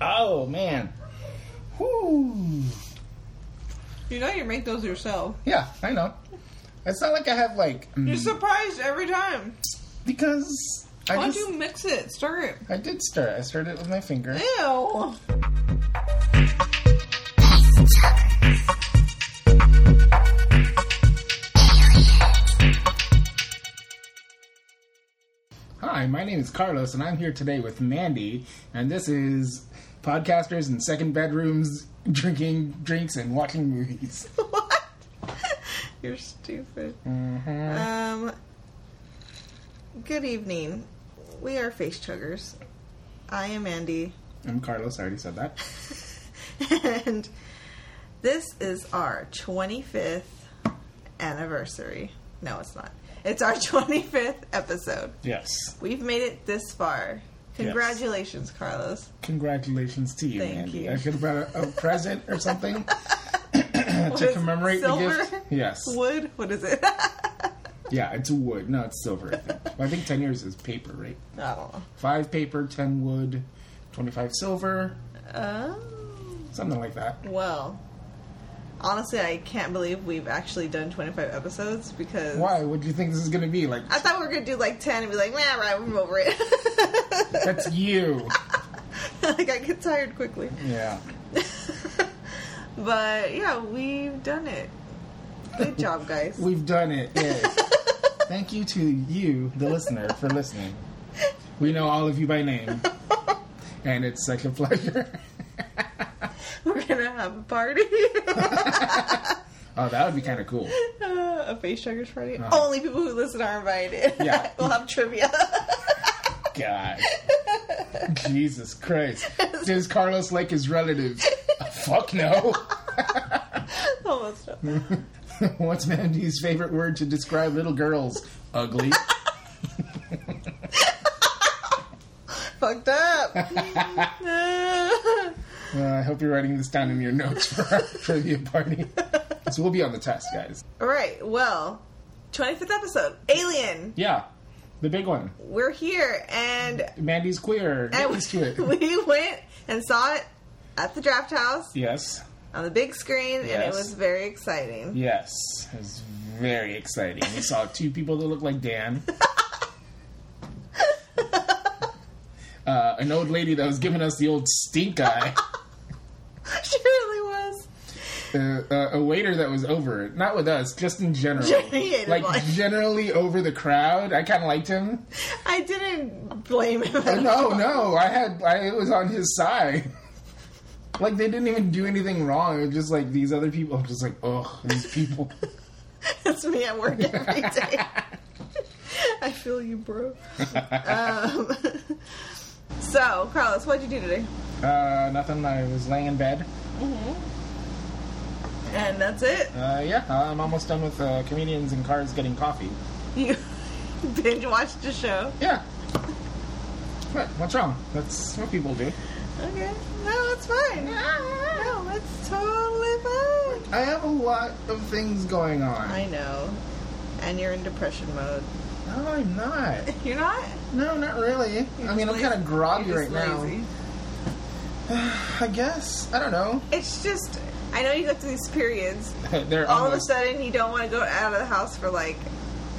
oh man. Whew. You know you make those yourself. Yeah, I know. It's not like I have like mm, You're surprised every time. because I Why don't just you mix it? Stir it. I did stir. it. I stirred it with my finger. Ew. Hi, my name is Carlos, and I'm here today with Mandy, and this is podcasters in second bedrooms drinking drinks and watching movies. what? You're stupid. Um. Good evening. We are face chuggers. I am Andy, I'm Carlos. I already said that. and this is our 25th anniversary. No, it's not. It's our 25th episode. Yes. We've made it this far. Congratulations, Carlos. Congratulations to you, Thank Mandy. you. I should have brought a, a present or something to What is it, commemorate the gift. Yes. Wood? What is it? Yeah, it's wood. No, it's silver. I think. Well, I think ten years is paper, right? I don't know. Five paper, ten wood, twenty-five silver, Oh. something like that. Well, honestly, I can't believe we've actually done 25 episodes because Why? What do you think this is going to be like? I thought we were gonna do like 10 and be like, man, right, we're over it. That's you. like I get tired quickly. Yeah. but yeah, we've done it. Good job, guys. We've done it. Yes. Thank you to you, the listener, for listening. We know all of you by name, and it's such a pleasure. we're gonna have a party. Oh, that would be kind of cool. Uh, a face chuggers party. Uh-huh. Only people who listen are invited. Yeah. we'll have trivia. God. Jesus Christ. Does Carlos like his relatives? Fuck no. Almost. What's Mandy's favorite word to describe little girls? Ugly. Fucked up. Uh, I hope you're writing this down in your notes for our trivia party. So we'll be on the test, guys. All right. Well, 25th episode, Alien. Yeah, the big one. We're here, and Mandy's queer. Get and used to it. we went and saw it at the Draft House Yes, on the big screen, and it Yes. was very exciting. yes. It was very exciting. We saw two people that look like Dan. Uh, an old lady that was giving us the old stink eye. she really was. uh, uh, a waiter that was over it, not with us, just in general. Like life. generally over the crowd. I kind of liked him. I didn't blame him. Uh, no, no, I had I was on his side. Like they didn't even do anything wrong. It was just like these other people. I'm just like, oh, these people. It's me at work every day. I feel you, bro. Um, so, Carlos, what'd you do today? uh, nothing. I was laying in bed. Mhm. And that's it. Uh, yeah, I'm almost done with uh, comedians in cars getting coffee. You binge watched the show. Yeah. What? What's wrong? That's what people do. Okay. No, it's fine. No, it's totally fine. I have a lot of things going on. I know. And you're in depression mode. No, I'm not. You're not? No, not really. I mean, I'm kind of groggy You're right just now. I guess. I don't know. It's just, I know you go through these periods. They're All of a sudden, you don't want to go out of the house for like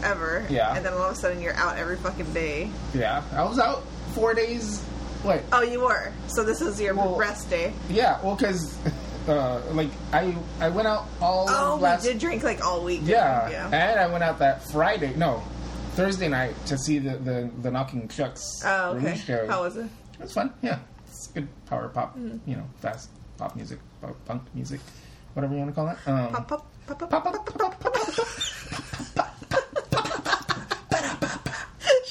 ever. Yeah. And then all of a sudden, you're out every fucking day. Yeah, I was out four days. What? Oh, you were. So this is your Well- rest day. Yeah, well, because uh, like I I went out all Oh, last. we did drink like all week. yeah, yeah. and I went out that Friday. No, Thursday night to see the the, the Knocking Chucks Oh, okay. show. How was it? It was fun. Yeah, it's good power pop. Mm-hmm. You know, fast pop music, pop, punk music, whatever you want to call it. Um, Pop, pop, pop, pop, Pop, pop, pop, pop, pop, pop, pop.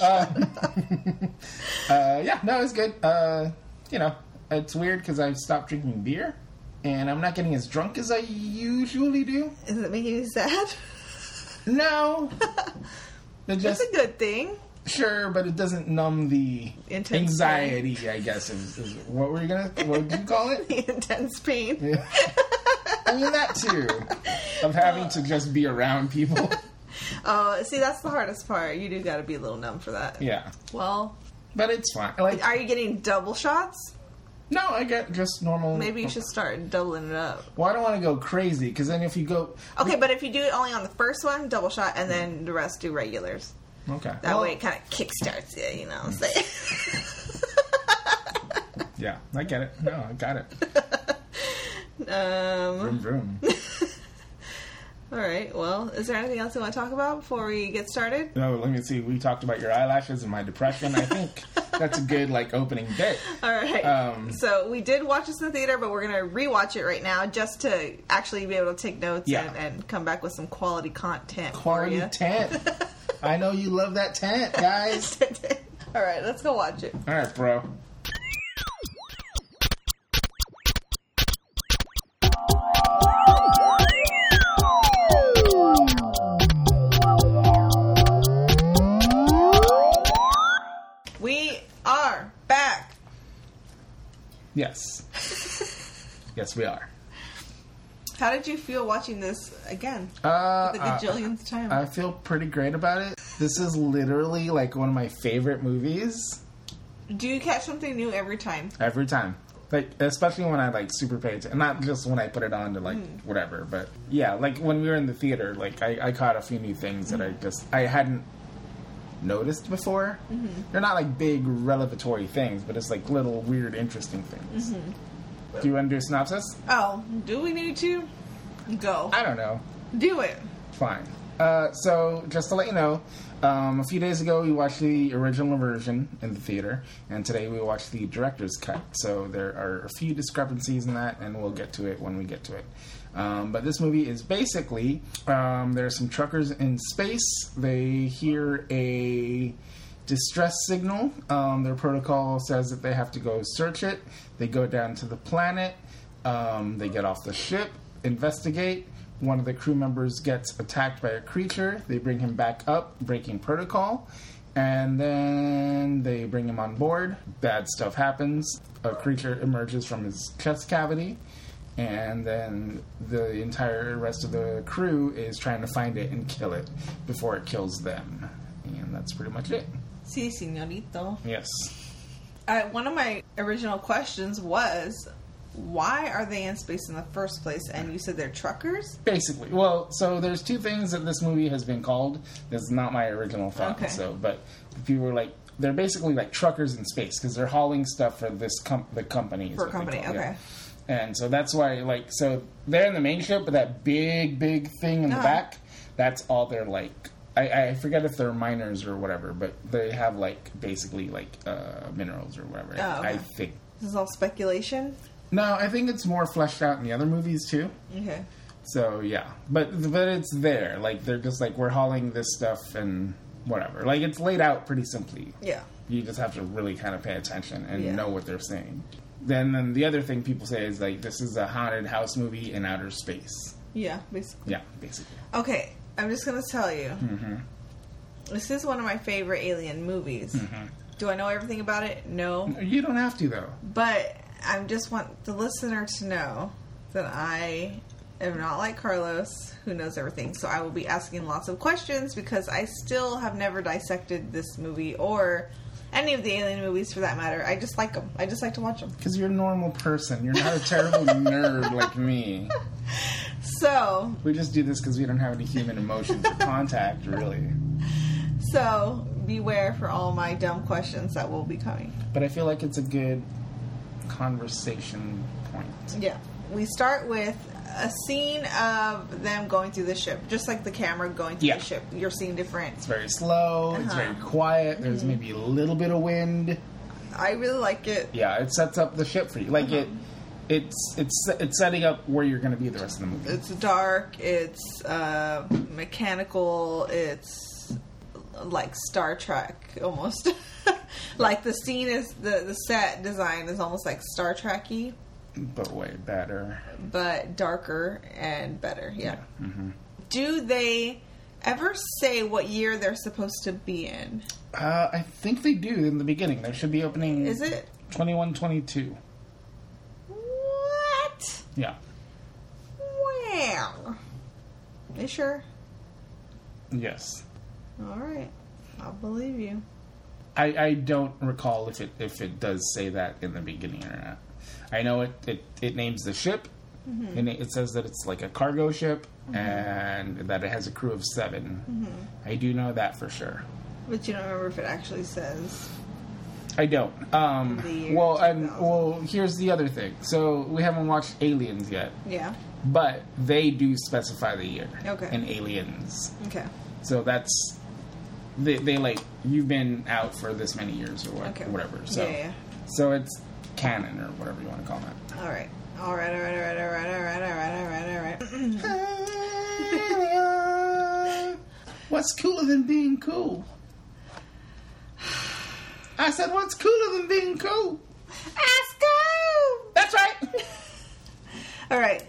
Uh, yeah, no, it's good. Uh, you know, it's weird because I've stopped drinking beer, and I'm not getting as drunk as I usually do. Is it making you sad? No, it That's just a good thing. sure, but it doesn't numb the Intense anxiety. I guess is, is what were you gonna? What did you call it? The intense pain. Yeah. I mean that too, of having to just be around people. Oh, see, that's the hardest part. You do got to be a little numb for that. Yeah, Well, but it's fine. Like are you getting double shots? No, I get just normal. Maybe you should start doubling it up. Well, I don't want to go crazy because then if you go, Okay, but if you do it only on the first one, double shot, and then the rest do regulars. okay, That Well, way it kind of kickstarts you, you know what I'm saying? Yeah, I get it. No, I got it. um, Vroom vroom. all right, well, is there anything else you want to talk about before we get started? No, let me see. We talked about your eyelashes and my depression. I think that's a good like opening bit. All right. Um, so we did watch this in the theater, but we're going to rewatch it right now just to actually be able to take notes Yeah. and, and come back with some quality content Quality for you. tent. I know you love that tent, guys. All right, let's go watch it. All right, bro. Yes. yes, we are. How did you feel watching this again? Uh, The uh, time. I feel pretty great about it. This is literally like one of my favorite movies Do you catch something new every time? every time. Like especially when I like super pay attention, not just when I put it on to like whatever, but yeah, like when we were in the theater, like I, I caught a few new things that I just I hadn't noticed before. They're not like big revelatory things, but it's like little weird, interesting things. Do you want to do a synopsis? Oh, do we need to? Go. I don't know. Do it. Fine. Uh, so, just to let you know, um, a few days ago we watched the original version in the theater, and today we watched the director's cut. So there are a few discrepancies in that, and we'll get to it when we get to it. Um, but this movie is basically um, there are some truckers in space. They hear a distress signal. Um, their protocol says that they have to go search it. They go down to the planet. Um, they get off the ship, investigate. One of the crew members gets attacked by a creature. They bring him back up, breaking protocol. And then they bring him on board. Bad stuff happens. A creature emerges from his chest cavity. And then the entire rest of the crew is trying to find it and kill it before it kills them. And that's pretty much it. Si, señorito. Yes. Uh, one of my original questions was, why are they in space in the first place? And you said they're truckers. Basically, well, so there's two things that this movie has been called. This is not my original thought. Okay. So, but people were like, they're basically like truckers in space because they're hauling stuff for this com- the company. For a company, it. And so that's why, like, so they're in the main ship, but that big, big thing in the Uh-huh. back, that's all they're like. I, I forget if they're miners or whatever, but they have like basically like uh, minerals or whatever. Oh, okay. I think. This is all speculation. No, I think it's more fleshed out in the other movies too. Okay. So yeah, but but it's there. Like they're just like we're hauling this stuff and whatever. Like it's laid out pretty simply. Yeah. You just have to really kind of pay attention and Yeah. know what they're saying. Then then the other thing people say is like this is a haunted house movie in outer space. Yeah, basically. Yeah, basically. Okay, I'm just gonna tell you. Mm-hmm. This is one of my favorite alien movies. Mm-hmm. Do I know everything about it? No. You don't have to though. But I just want the listener to know that I am not like Carlos, who knows everything. So I will be asking lots of questions because I still have never dissected this movie or any of the alien movies for that matter. I just like them. I just like to watch them. Because you're a normal person. You're not a terrible nerd like me. So, We just do this because we don't have any human emotions or contact, really. so beware for all my dumb questions that will be coming. But I feel like it's a good conversation point. Yeah. We start with a scene of them going through the ship, just like the camera going through Yeah. the ship. You're seeing different. It's very slow. It's Uh-huh. very quiet. There's maybe a little bit of wind. I really like it. Yeah, it sets up the ship for you. Like it, Uh-huh. it's it's it's setting up where you're going to be the rest of the movie. It's dark. It's uh, mechanical. It's like Star Trek almost. like the scene is the the set design is almost like Star Trekky, but way better. but darker and better. Yeah. hmm Do they ever say what year they're supposed to be in? Uh, I think they do in the beginning. There should be opening. Is it twenty one twenty two? what? Yeah. Well, you sure? Yes. All right, I'll believe you. I, I don't recall if it if it does say that in the beginning or not. I know it, it, it names the ship, Mm-hmm. and it, says that it's like a cargo ship, and that it has a crew of 7 Mm-hmm. I do know that for sure. But you don't remember if it actually says. I don't. Um, well, and well, here's the other thing. So we haven't watched Aliens yet, Yeah. but they do specify the year Okay. in Aliens. Okay. So that's they, they like you've been out for this many years or what, Okay. whatever. So Yeah, yeah. so it's canon or whatever you want to call that. All right. All right, all right, all right, all right, all right, all right, all right, all right. what's cooler than being cool? I said, what's cooler than being cool? That's! That's right! all right.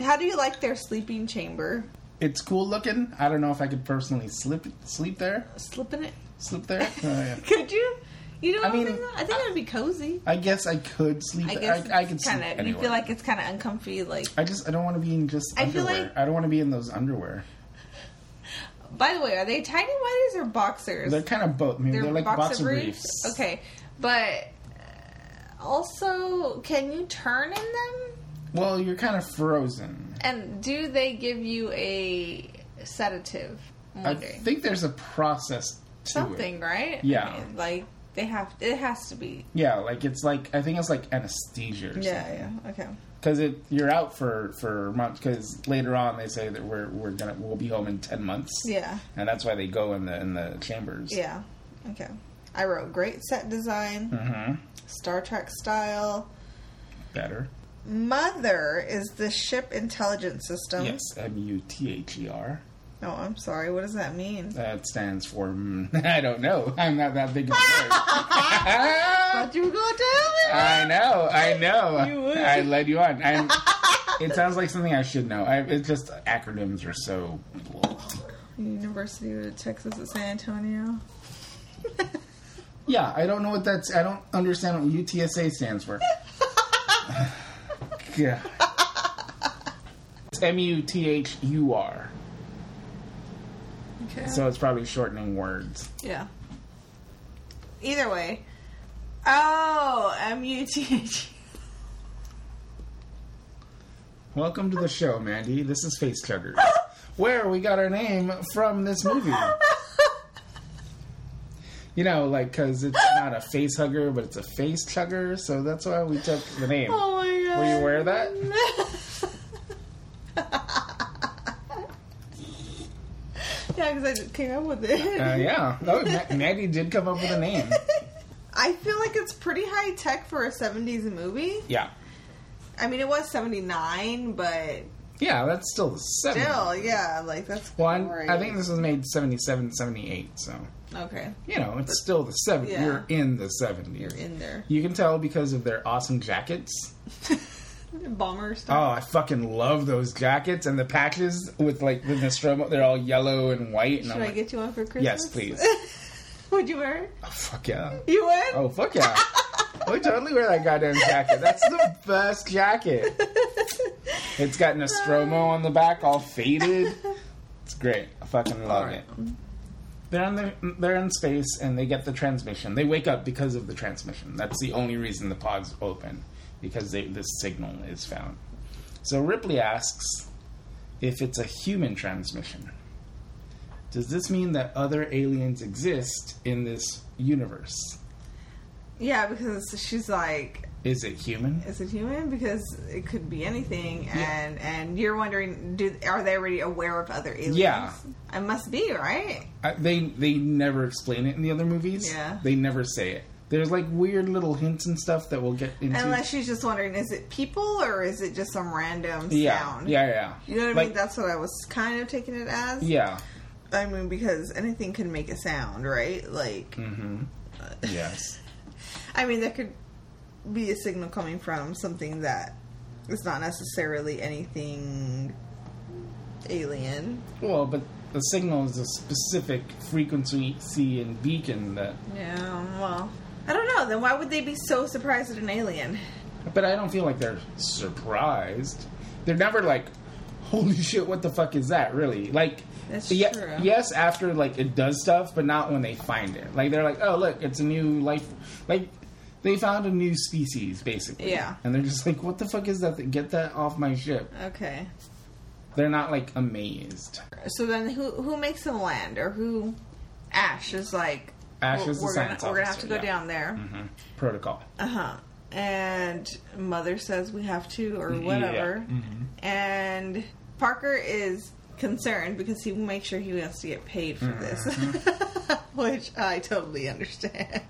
How do you like their sleeping chamber? It's cool looking. I don't know if I could personally slip sleep there. Slipping it? Slip there? Oh, yeah. could you? You know, I mean, think, I think it would be cozy. I guess I could sleep. I guess I, I could sleep kind of. You feel like it's kind of uncomfy. Like, I just I don't want to be in just I feel underwear. like- I don't want to be in those underwear. by the way, are they tiny whities or boxers? They're kind of both. I mean, they're, like boxer briefs. Okay, but uh, also, can you turn in them? Well, you're kind of frozen. And do they give you a sedative? I think there's a process to Something, it. right? Yeah. I mean, like they have. It has to be. Yeah, like it's like I think it's like anesthesia. Or Yeah. something. Yeah. Okay. Because it you're out for for months. Because later on they say that we're we're gonna we'll be home in ten months. Yeah. And that's why they go in the in the chambers. Yeah. Okay. I wrote great set design, Mm-hmm. Star Trek style. Better. Mother is the ship intelligence system. Yes. M U T H E R. Oh, I'm sorry. What does that mean? That stands for mm, I don't know. I'm not that big of a nerd. Thought you were gonna tell me. I know, I know. You would. I led you on. I'm, it sounds like something I should know. I, it's just acronyms are so. University of Texas at San Antonio. Yeah, I don't know what that's. I don't understand what UTSA stands for. yeah. It's M U T H U R. So it's probably shortening words. yeah. Either way. Oh, M U T H. Welcome to the show, Mandy. This is Face Chuggers, where we got our name from this movie. You know, like because it's not a face hugger, but it's a face chugger, so that's why we took the name. Oh my god. Were you aware of that? yeah, because I just came up with it. Uh, yeah. Oh, Ma- Mandy did come up with a name. I feel like it's pretty high tech for a 70s movie. Yeah. I mean, it was 79, but Yeah, that's still the 70s. still, yeah, like that's Well, I'm- great. I think this was made 77, 78, so, Okay, you know, it's still the 70s. Yeah. You're in the 70s. you're in there. You can tell because of their awesome jackets. Bomber stuff. Oh. I fucking love those jackets and the patches with like the Nostromo. They're all yellow and white. And Should I'm I like, get you one for Christmas? Yes, please. Would you wear it? oh, fuck yeah. You would? Oh, fuck yeah. I would totally wear that goddamn jacket. That's the best jacket. It's got Nostromo on the back, all faded. It's great. I fucking love Alright. it. They're in the, they're in space and they get the transmission. They wake up because of the transmission. That's the only reason the pods open because they, this signal is found. So Ripley asks if it's a human transmission. Does this mean that other aliens exist in this universe? Yeah, because she's like, Is it human? is it human? Because it could be anything, and and you're wondering, do are they already aware of other aliens? Yeah. it must be right. Uh, they they never explain it in the other movies. Yeah. They never say it. There's like weird little hints and stuff that we'll get into. Unless she's just wondering, is it people or is it just some random yeah, sound? yeah, yeah. You know what I mean? That's what I was kind of taking it as. Yeah. I mean, because anything can make a sound, right? Like, Mm-hmm. Yes. I mean, there could be a signal coming from something that is not necessarily anything alien. Well, but the signal is a specific frequency C and beacon that. Yeah, well, I don't know. Then why would they be so surprised at an alien? But I don't feel like they're surprised. They're never like, "Holy shit! What the fuck is that?" Really? Like, That's ye- true. yes, after like it does stuff, but not when they find it. Like they're like, "Oh, look, it's a new life." Like, they found a new species basically. Yeah. And they're just like, what the fuck is that? Get that off my ship. Okay. They're not like amazed. So then, who who makes them land, or who? Ash is like. Ash we're, we're gonna we're gonna have to go yeah. down there. hmm Protocol. Uh huh. And mother says we have to, or whatever. Mhm. And Parker is concerned because he will make sure he has to get paid for this, which I totally understand.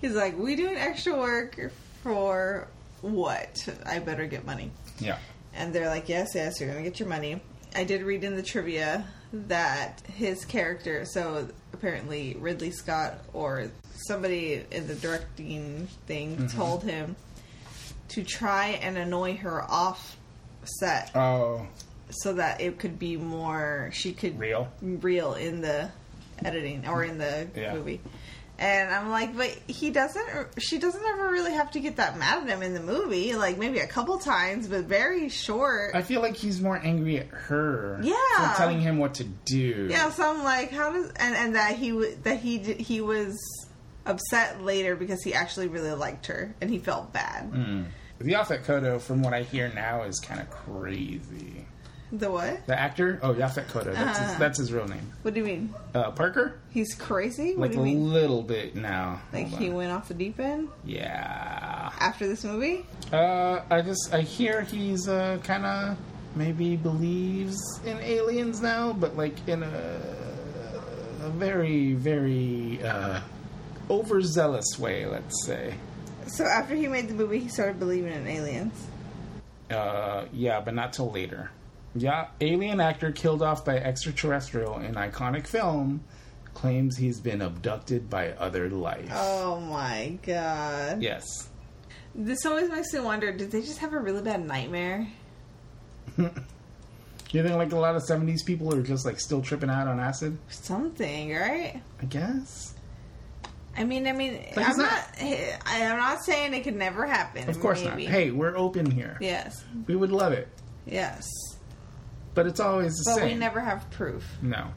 He's like, "We doing extra work for what? I better get money." Yeah. And they're like, yes, yes, you're to get your money. I did read in the trivia that his character, so apparently Ridley Scott or somebody in the directing thing mm-hmm. told him to try and annoy her off set Oh, so that it could be more, she could real. real in the editing or in the Yeah. movie. And I'm like, but he doesn't. She doesn't ever really have to get that mad at him in the movie. Like maybe a couple times, but very short. I feel like he's more angry at her. Yeah. For telling him what to do. yeah, so I'm like, how does and and that he that he he was upset later because he actually really liked her and he felt bad. Mm. The Yaphet Kotto, from what I hear now, is kind of crazy. The what? The actor? Oh, Yaphet Kotto. That's, Uh-huh. his, that's his real name. What do you mean? Uh, Parker? He's crazy? What Like do you a mean? little bit now. Like Hold he on. went off the deep end Yeah. after this movie? Uh, I just I hear he's uh kind of maybe believes in aliens now, but like in a, a very very uh, overzealous way, let's say. So after he made the movie, he started believing in aliens. Uh, yeah, but not till later. Yeah, alien actor killed off by extraterrestrial in iconic film claims he's been abducted by other life. Oh my god. Yes. This always makes me wonder did they just have a really bad nightmare? You think like a lot of '70s people are just like still tripping out on acid? Something, right? I guess. I mean, I mean, Like, I'm not. not- I'm not saying it could never happen. Of course maybe. not. Hey, we're open here. Yes. We would love it, Yes. But it's always the But same. we never have proof. No,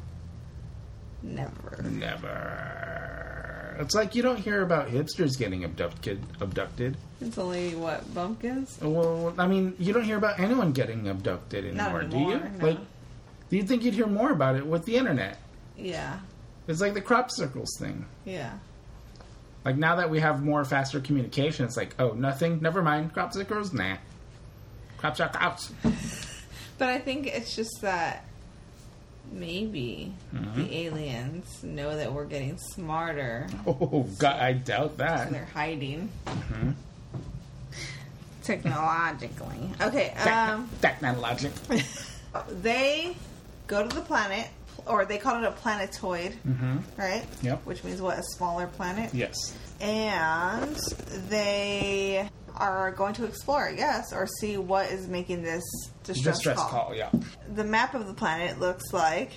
Never. never. It's like you don't hear about hipsters getting abducted. Abducted. It's only what bumpkins. Well, I mean, you don't hear about anyone getting abducted Not anymore, do you? no. Like, do you think you'd hear more about it with the internet? Yeah. It's like the crop circles thing. Yeah. Like now that we have more faster communication, it's like, oh, nothing, never mind. Crop circles, nah. Crop circles. But I think it's just that maybe Mhm. the aliens know that we're getting smarter Oh God, I doubt that. they're hiding Mhm. technologically. Okay. Um. Technologic. they go to the planet, or they call it a planetoid, Mm-hmm. right? Yep. Which means what? A smaller planet. Yes. And they are going to explore, I guess, or see what is making this distress, Distress call. call. Yeah. The map of the planet looks like.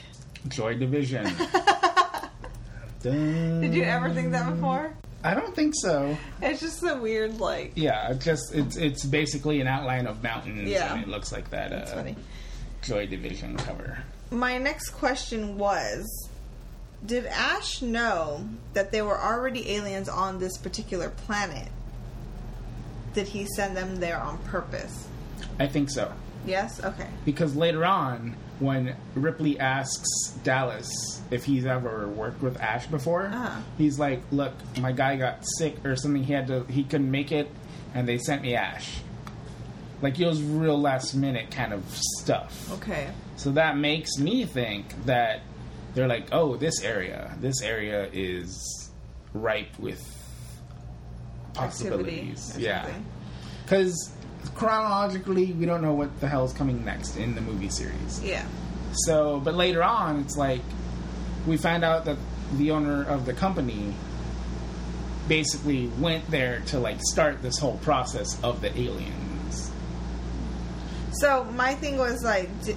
Joy Division. Did you ever think that before? I don't think so. It's just a weird, like. Yeah, it just it's it's basically an outline of mountains, Yeah. and it looks like that That's uh, funny. Joy Division cover. My next question was Did Ash know that there were already aliens on this particular planet? Did he send them there on purpose? I think so Yes? Okay. because later on, when Ripley asks Dallas if he's ever worked with Ash before, Uh-huh. he's like, "Look, my guy got sick or something. He had to, he couldn't make it, and they sent me Ash." Like it was real last minute kind of stuff. Okay. So that makes me think that they're like, oh, this area, this area is ripe with possibilities. Activity Yeah, because chronologically, we don't know what the hell is coming next in the movie series. Yeah. So, but later on, it's like we find out that the owner of the company basically went there to like start this whole process of the aliens. So my thing was like, di-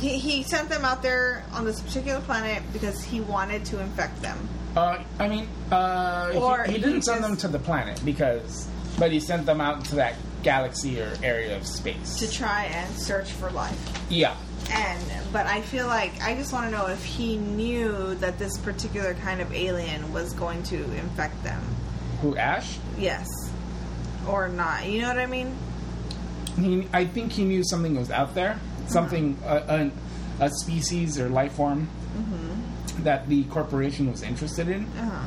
he, he sent them out there on this particular planet because he wanted to infect them. Uh, I mean, uh, Or he, he didn't send them to the planet because, but he sent them out to that galaxy or area of space. to try and search for life. yeah, And but I feel like I just want to know if he knew that this particular kind of alien was going to infect them. Who Ash? Yes. Or not. You know what I mean? He, I think he knew something was out there, something Uh-huh. a, a, a species or life form Mm-hmm. That the corporation was interested in. Uh-huh.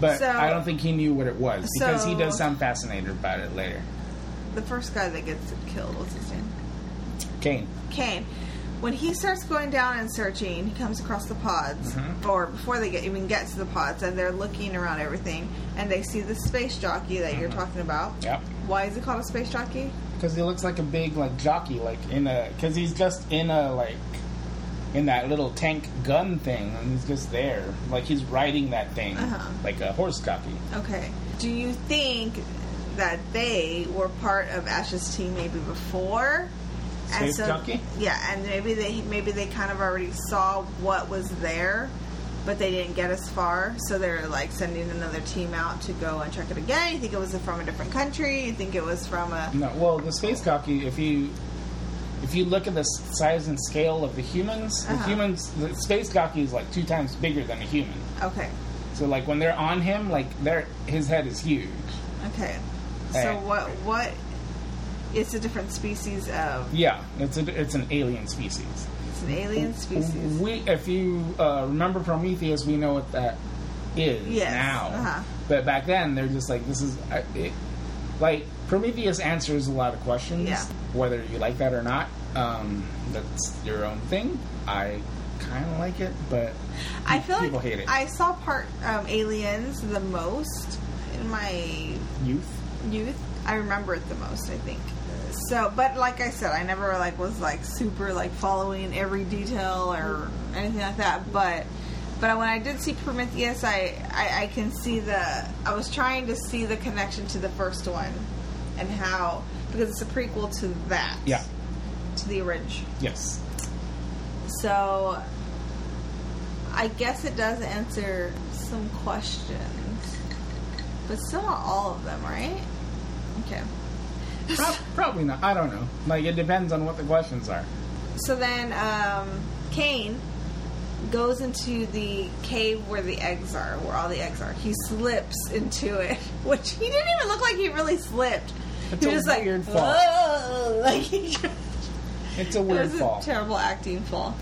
But So- I don't think he knew what it was because he does sound fascinated about it later. The first guy that gets killed, what's his name? Kane. Kane. When he starts going down and searching, he comes across the pods, Mhm. or before they get, even get to the pods, and they're looking around everything, and they see the space jockey that you're Mhm. talking about. Yep. Why is it called a space jockey? Because he looks like a big like jockey, like in a. Because he's just in a like in that little tank gun thing, and he's just there, like he's riding that thing Uh-huh. like a horse copy. Okay. Do you think that they were part of Ash's team maybe before? Space jockey? Yeah, and maybe they maybe they kind of already saw what was there, but they didn't get as far, so they're like sending another team out to go and check it again. You think it was from a different country? You think it was from a No, well, the space jockey, if you if you look at the size and scale of the humans, the Uh-huh. humans, the space jockey is like two times bigger than a human. okay, So like when they're on him, like their his head is huge. okay. So what what? It's a different species of. Yeah, it's a, it's an alien species. It's an alien species. We, if you uh, remember Prometheus, we know what that is Yes, now. uh-huh. But back then, they're just like this is uh, it, like Prometheus answers a lot of questions. Yeah. Whether you like that or not, um, that's your own thing. I kind of like it, but I feel people like hate it. I saw part um, Aliens the most in my Youth. youth. I remember it the most. I think. So, but like I said, I never like was like super like following every detail or anything like that. But but when I did see Prometheus, I, I I can see the I was trying to see the connection to the first one and how because it's a prequel to that. Yeah. To the original. Yes. So I guess it does answer some questions, but still not all of them, right? Okay. Pro- probably not. I don't know. Like it depends on what the questions are. So then um, Kane goes into the cave where the eggs are, where all the eggs are. He slips into it, which he didn't even look like he really slipped. It's he a was just weird like, fall. "Whoa," like he It's a It weird was fall. a terrible acting fall.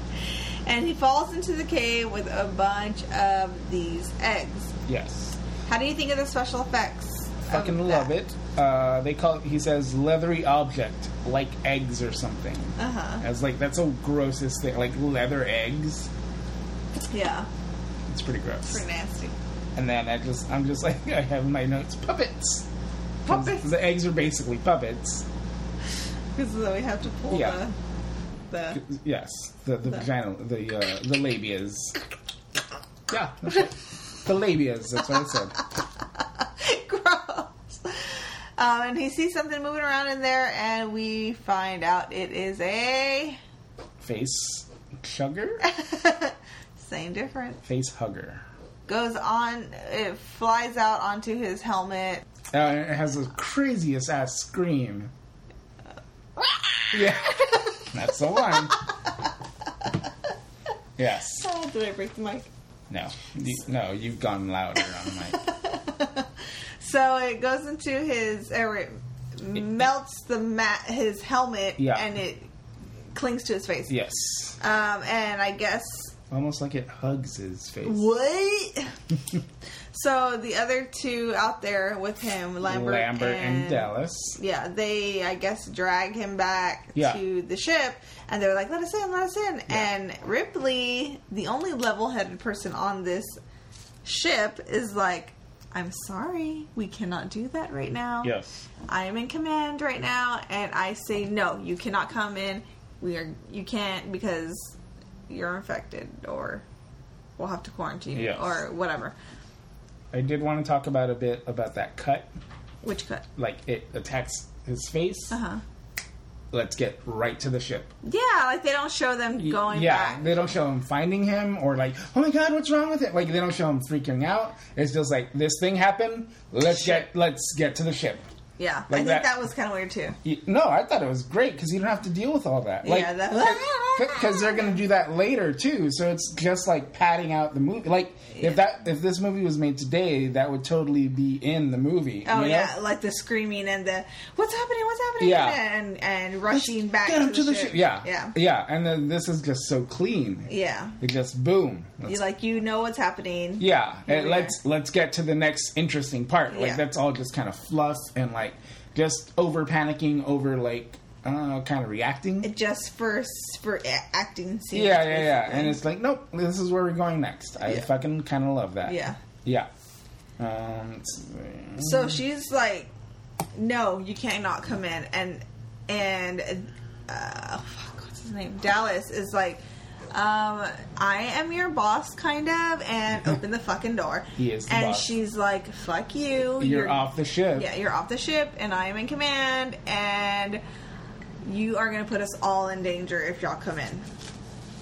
And he falls into the cave with a bunch of these eggs. yes. How do you think of the special effects? Fucking that? love it. Uh, they call it, he says leathery object like eggs or something. Uh-huh. As like that's the grossest thing, like leather eggs. Yeah, It's pretty gross. pretty nasty. And then I just I'm just like I have my notes puppets. Puppets. The eggs are basically puppets. Because then we have to pull Yeah. the the. Yes, the the The- vagina, the uh, the labias. Yeah, right. the labias. That's what I said. Gross. Um, and he sees something moving around in there, and we find out it is a Face chugger, same difference. face hugger. Goes on, it flies out onto his helmet. Uh, and it has the craziest ass scream. Yeah, that's the one. Yes. Oh, did I break the mic? No. You, no, you've gone louder on the mic. So it goes into his, or it melts the mat, his helmet, Yeah. and it clings to his face. Yes. Um, and I guess Almost like it hugs his face. what? so the other two out there with him, Lambert, Lambert and, and Dallas. Yeah, they I guess drag him back Yeah. to the ship, and they're like, "Let us in, let us in." Yeah. And Ripley, the only level-headed person on this ship, is like, "I'm sorry, we cannot do that right now. Yes. I am in command right now, and I say no, you cannot come in. We are, you can't because you're infected, or we'll have to quarantine you, Yes. or whatever." I did want to talk about a bit about that cut. Which cut? Like it attacks his face. Uh huh. Let's get right to the ship. Yeah, like they don't show them going yeah, back. they don't show him finding him or like, oh my god, what's wrong with it? Like they don't show him freaking out. It's just like this thing happened. Let's Ship. get let's get to the ship. Yeah, Like I think that- that, was kind of weird too. You- no, I thought it was great because you don't have to deal with all that. Like, yeah, because they're going to do that later too. So it's just like padding out the movie. Like Yeah. if that if this movie was made today, that would totally be in the movie. Oh you know? yeah, like the screaming and the what's happening, what's happening, Yeah. and and rushing back Get to, the, the ship. Yeah, yeah, yeah. And then this is just so clean. yeah. It just boom. You like you know what's happening. yeah, and let's let's get to the next interesting part. Like Yeah. that's all just kind of fluff and like just over panicking over like uh, kind of reacting. Just for for acting scenes. yeah, yeah, yeah. And it's like, nope, this is where we're going next. I Yeah. fucking kind of love that. yeah. Yeah. Um. So she's like, "No, you cannot come in," and and uh, fuck, what's his name? Dallas is like, um, "I am your boss, kind of," and open the fucking door. He is and boss. she's like, "Fuck you! You're, off the ship. Yeah, you're off the ship, and I am in command, and you are going to put us all in danger if y'all come in,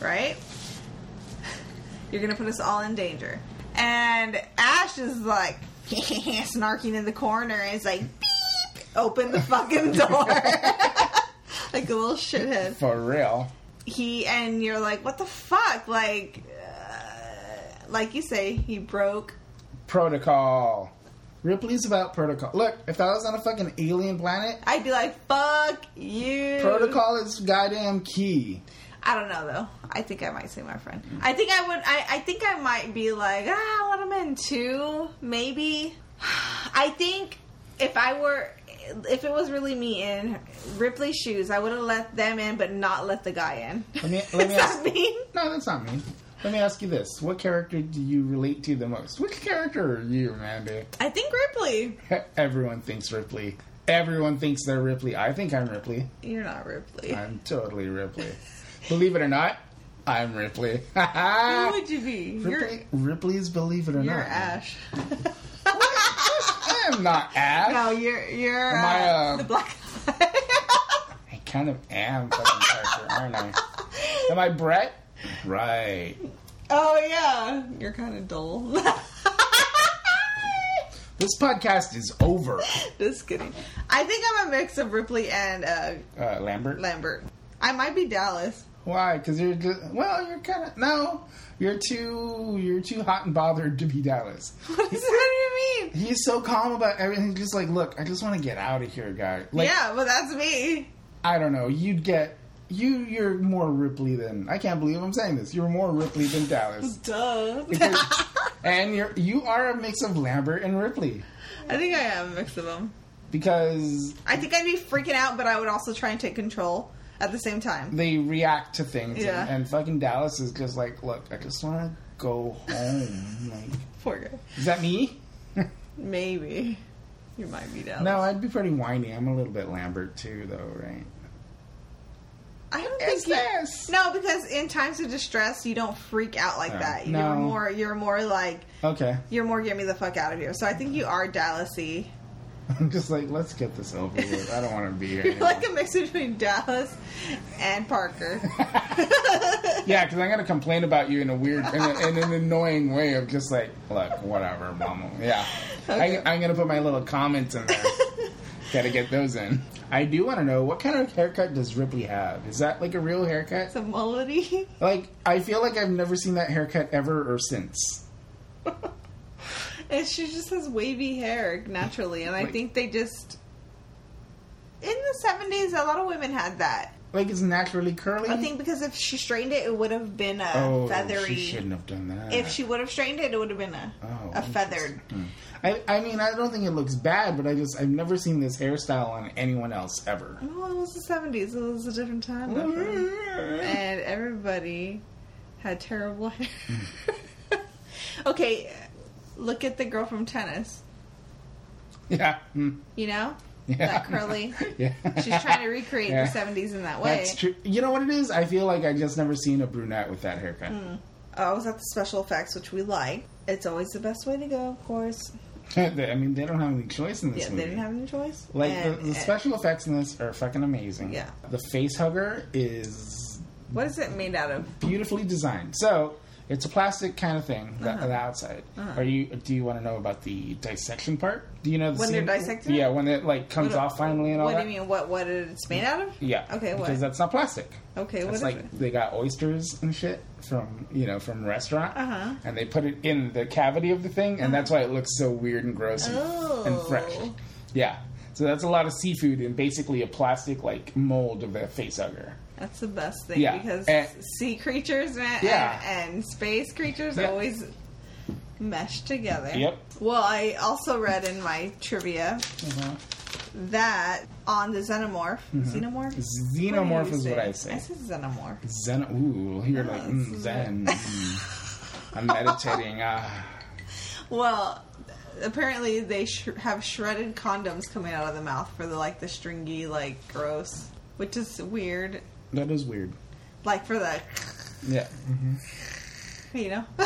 right? You're going to put us all in danger." And Ash is like snarking in the corner, and is like, "Beep! Open the fucking door!" like a little shithead. For real. He and you're like, "What the fuck?" Like, uh, like you say, he broke Protocol. Ripley's about protocol. Look, if I was on a fucking alien planet, I'd be like, "Fuck you." protocol is goddamn key. I don't know though. I think I might say my friend. I think I would. I, I think I might be like, ah, let him in too. Maybe. I think if I were, if it was really me in Ripley's shoes, I would have let them in, but not let the guy in. Let me- let me ask- that mean? No, that's not me. Let me ask you this: What character do you relate to the most? Which character are you, Amanda? I think Ripley. Everyone thinks Ripley. Everyone thinks they're Ripley. I think I'm Ripley. You're not Ripley. I'm totally Ripley. Believe it or not, I'm Ripley. Who would you be? Ripley Ripley's Believe It or You're, you're Not. Ash. I am not Ash. no, you're you're Am I, uh, uh, the black. I kind of am fucking character, aren't I? Am I Brett? Right. oh yeah, you're kind of dull. This podcast is over. Just kidding. I think I'm a mix of Ripley and uh, Uh, Lambert. Lambert. I might be Dallas. Why? Because you're just well, you're kind of no. You're too you're too hot and bothered to be Dallas. What, is, what do you mean? He's so calm about everything. Just like, look, I just want to get out of here, guy. Like, yeah, but that's me. I don't know. You'd get you. You're more Ripley than I can't believe I'm saying this. You're more Ripley than Dallas, Duh. And you're you are a mix of Lambert and Ripley I think I am a mix of them. because I think I'd be freaking out, but I would also try and take control at the same time. they react to things. Yeah. And, and fucking Dallas is just like, look, I just want to go home. like, Poor guy. is that me? Maybe. You might be Dallas. No, I'd be pretty whiny. I'm a little bit Lambert too, though, right? I don't think you. this? No, because in times of distress, you don't freak out like uh, No. that. No. You're more. You're more like. Okay. You're more. Get me the fuck out of here. So I think you are Dallasy. I'm just like, let's get this over with. I don't want to be here. You're anymore. like a mix between Dallas and Parker. yeah, because I'm gonna complain about you in a weird, in, a, in an annoying way of just like, look, whatever, mama. Yeah, Okay. I, I'm gonna put my little comments in there. Gotta get those in. I do want to know what kind of haircut does Ripley have? Is that like a real haircut? It's a mullety. Like, I feel like I've never seen that haircut ever or since. And she just has wavy hair naturally, and I Like- think they just in the seventies, a lot of women had that. Like, it's naturally curly. I think because if she straightened it, it would have been a oh, feathery. she shouldn't have done that. If she would have straightened it, it would have been a Oh, a feathered. Hmm. I, I mean, I don't think it looks bad, but I just I've never seen this hairstyle on anyone else ever. No, it was the seventies. It was a different time, and everybody had terrible hair. okay, look at the girl from tennis. Yeah. mm, You know yeah. that curly. yeah. She's trying to recreate Yeah. the seventies in that way. That's true. You know what it is? I feel like I just never seen a brunette with that haircut. Oh, I was at the special effects, which we like. It's always the best way to go, of course. I mean, they don't have any choice in this Yeah, movie. they didn't have any choice. like And- the, the special effects in this are fucking amazing. Yeah. The face hugger is What is it made out of? beautifully designed. So It's a plastic kind of thing. The, Uh-huh. the outside. Are you? Do you want to know about the dissection part? Do you know the When they're dissecting Yeah, when it like comes What- off finally and all What that. do you mean? What what it's made out of? Yeah. Okay, what? Because that's not plastic. Okay, what It's like it? they got oysters and shit from you know from restaurant, Uh-huh. and they put it in the cavity of the thing, and that's why it looks so weird and gross and, and fresh. Oh. Yeah, so that's a lot of seafood in basically a plastic like mold of a face hugger. That's the best thing Yeah, because and- sea creatures man, Yeah. and, and space creatures Yeah. always mesh together. Yep. Well, I also read in my trivia Uh-huh. that on the xenomorph, xenomorph, Mm-hmm. Xenomorph do you is what I say. I said xenomorph. Zen. Ooh, you're like Oh, mm, Zen. mm. I'm meditating. Ah. Well, apparently they sh- have shredded condoms coming out of the mouth for the like the stringy, like gross, which is weird. That is weird. Like for the, Yeah. hmm you know,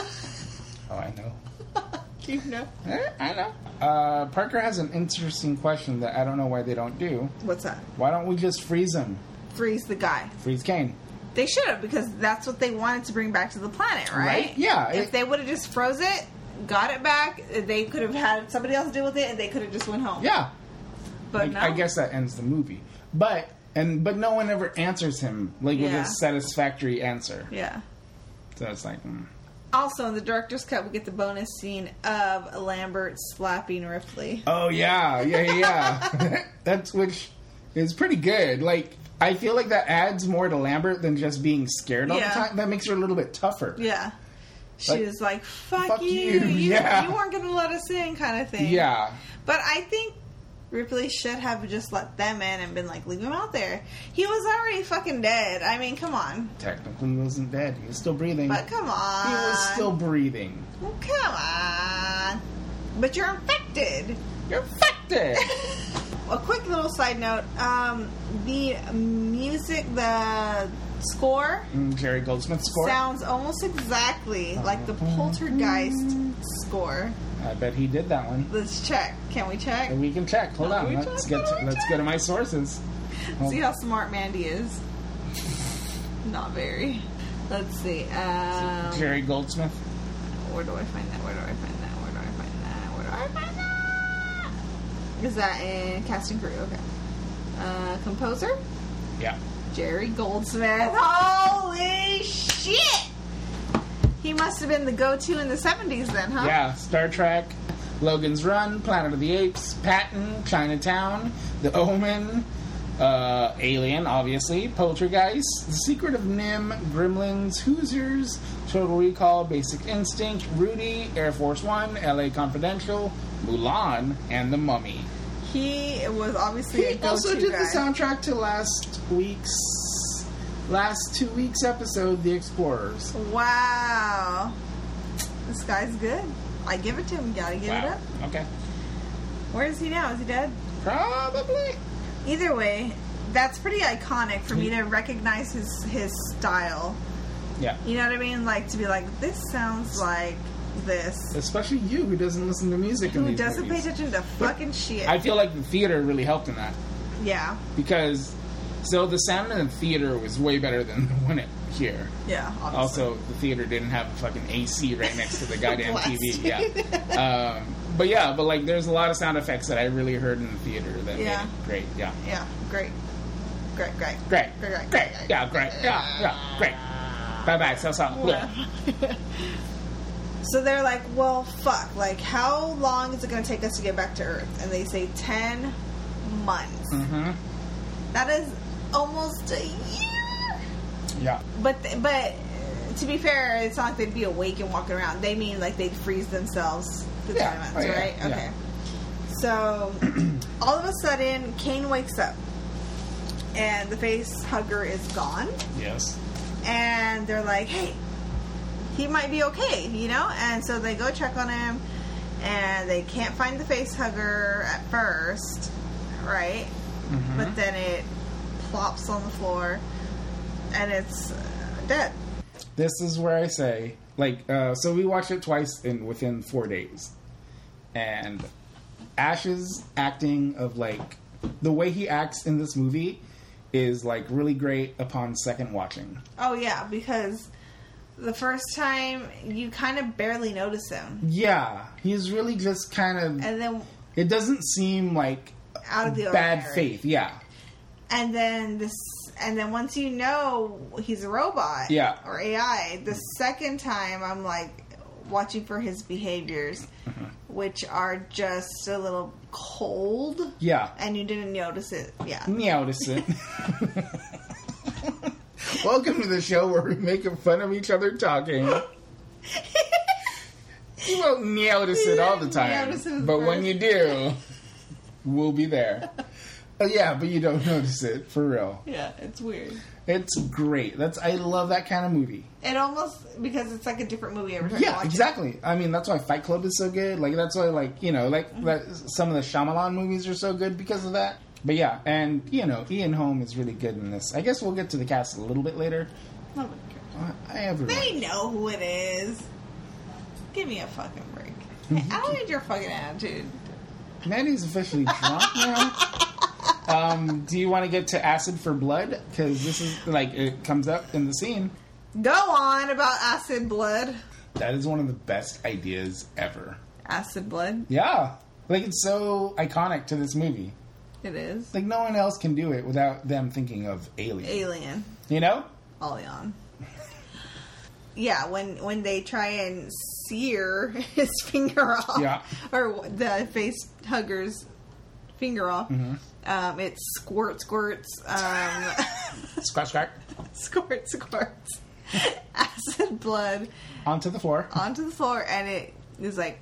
Oh, I know. you know, Eh, I know. Uh, Parker has an interesting question that I don't know why they don't do. what's that? Why don't we just freeze him? Freeze the guy. Freeze Kane. They should have because that's what they wanted to bring back to the planet, right? Right? Yeah, If it- they would have just froze it, got it back, they could have had somebody else deal with it, and they could have just went home. Yeah. but I, no. I guess that ends the movie. But and but no one ever answers him like with Yeah. a satisfactory answer. Yeah. So it's like, mm. Also, in the director's cut, we get the bonus scene of Lambert slapping Ripley. oh yeah, yeah, yeah. yeah. That's which is pretty good. Like I feel like that adds more to Lambert than just being scared all Yeah. the time. That makes her a little bit tougher. Yeah. She Like, was like, fuck, fuck you. you, You, yeah. you weren't going to let us in, kind of thing. Yeah. But I think Ripley should have just let them in and been like, leave him out there. He was already fucking dead. I mean, come on. Technically, he wasn't dead. He was still breathing. But come on. he was still breathing. Well, Come on. But you're infected. You're infected. A quick little side note. Um, the music, the score Mm, Jerry Goldsmith score. sounds almost exactly like the Poltergeist score. I bet he did that one. Let's check. Can we check? We can check. Hold Can on. Let's check? get. To, let's check? go to my sources. Hold- See how smart Mandy is. Not very. Let's see. Um, Jerry Goldsmith. where do I find that? Where do I find that? Where do I find that? Where do I find that? Is that in casting crew? Okay. Uh, composer Yeah. Jerry Goldsmith. Holy shit! He must have been the go-to in the '70s then, huh? Yeah. Star Trek, Logan's Run, Planet of the Apes, Patton, Chinatown, The Omen, uh, Alien, obviously, Poltergeist, The Secret of NIMH, Gremlins, Hoosiers, Total Recall, Basic Instinct, Rudy, Air Force One, L.A. Confidential, Mulan, and The Mummy. He was obviously a He also did guy. the soundtrack to last week's, last two weeks episode, The Explorers. Wow. This guy's good. I give it to him. Gotta give it up. Okay. Where is he now? Is he dead? Probably. Either way, that's pretty iconic for me to recognize his his style. Yeah. You know what I mean? Like to be like, this sounds like this. Especially you, who doesn't listen to music Who doesn't pay attention to fucking shit? I feel like the theater really helped in that yeah, because so the sound in the theater was way better than when it here. yeah. Obviously. Also, the theater didn't have a fucking AC right next to the goddamn TV. Yeah. Um, but yeah, but like, there's a lot of sound effects that I really heard in the theater that Yeah. made it great. Yeah. yeah, great, great, great, Great. great, great, Great. Yeah, great. Yeah, yeah, great. Bye bye. So, so. Yeah. so they're like, well, fuck. Like, how long is it going to take us to get back to Earth? And they say 10 months. Mm-hmm. That is almost a year. Yeah. But, but to be fair, it's not like they'd be awake and walking around. They mean like they'd freeze themselves for Yeah. 10 Oh, yeah. right? Yeah. Okay. So, all of a sudden, Kane wakes up. And the face hugger is gone. Yes. and they're like, "Hey, he might be okay," you know. And so they go check on him, and they can't find the face hugger at first, right? Mm-hmm. But then it plops on the floor, and it's uh, dead. This is where I say, like, uh, so we watched it twice in within four days, and Ash's acting of like the way he acts in this movie is like really great upon second watching. Oh yeah, because the first time you kind of barely notice him, Yeah, he's really just kind of. and then It doesn't seem like out of the bad ordinary. faith. Yeah, and then this, and then once you know he's a robot, Yeah. or AI, the second time I'm like watching for his behaviors, Mm-hmm. which are just a little cold, yeah. and you didn't notice it. Yeah, Notice it. Welcome to the show where we make fun of each other talking. You won't notice it all the time, Notice it but when you do, we'll be there. Uh, yeah, but you don't notice it for real. yeah, it's weird. It's great. That's I love that kind of movie. It almost because it's like a different movie every time Yeah, watch it. exactly. I mean, that's why Fight Club is so good. Like that's why, like you know, like that, some of the Shyamalan movies are so good because of that. But yeah, and you know, Ian Holm is really good in this. I guess we'll get to the cast a little bit later. Nobody cares. I have They know who it is. Give me a fucking break. Hey, I don't need your fucking attitude. Mandy's officially drunk now. Um, do you want to get to Acid for Blood? Because this is like it comes up in the scene. Go on about acid blood. That is one of the best ideas ever. Acid blood. Yeah, like it's so iconic to this movie. It is. Like no one else can do it without them thinking of Alien. Alien. You know? Oleon. Yeah, when when they try and sear his finger off, Yeah. or the face hugger's finger off, Mm-hmm. Um, it squirt squirts, um, Scratch, scratch squirt squirts acid blood onto the floor onto the floor, and it is like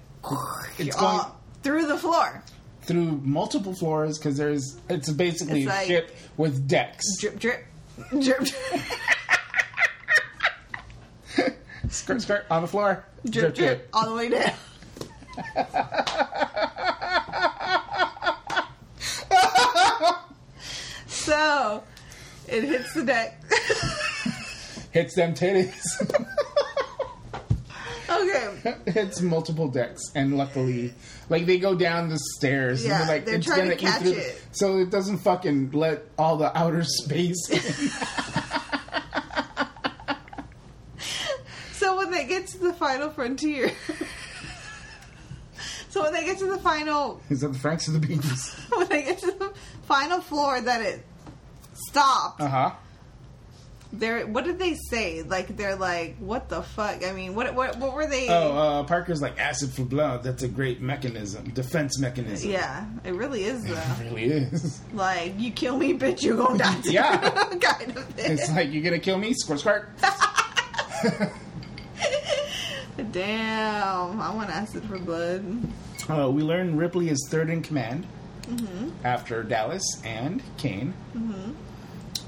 It's all going- through the floor, through multiple floors because there's it's basically It's a like- ship with decks. drip drip drip drip skirt, skirt on the floor. drip, drip all the way down. so it hits the deck. Hits them titties. okay. hits multiple decks, and luckily, like they go down the stairs. Yeah, and they're like they're it's trying gonna to catch it. so it doesn't fucking let all the outer space. in. So when they get to the final frontier. So when they get to the final Is that the Franks of the Beans? when they get to the final floor that it stopped, Uh huh. they're what did they say? Like they're like, what the fuck? I mean, what what what were they? Oh, uh, Parker's like acid for blood. That's a great mechanism, defense mechanism. yeah, it really is though. It really is. like you kill me, bitch, you gonna die. Yeah. kind of thing. It's like you're gonna kill me, squirt, squirt. Damn, I want acid for blood. Uh, we learn Ripley is third in command after Dallas and Kane.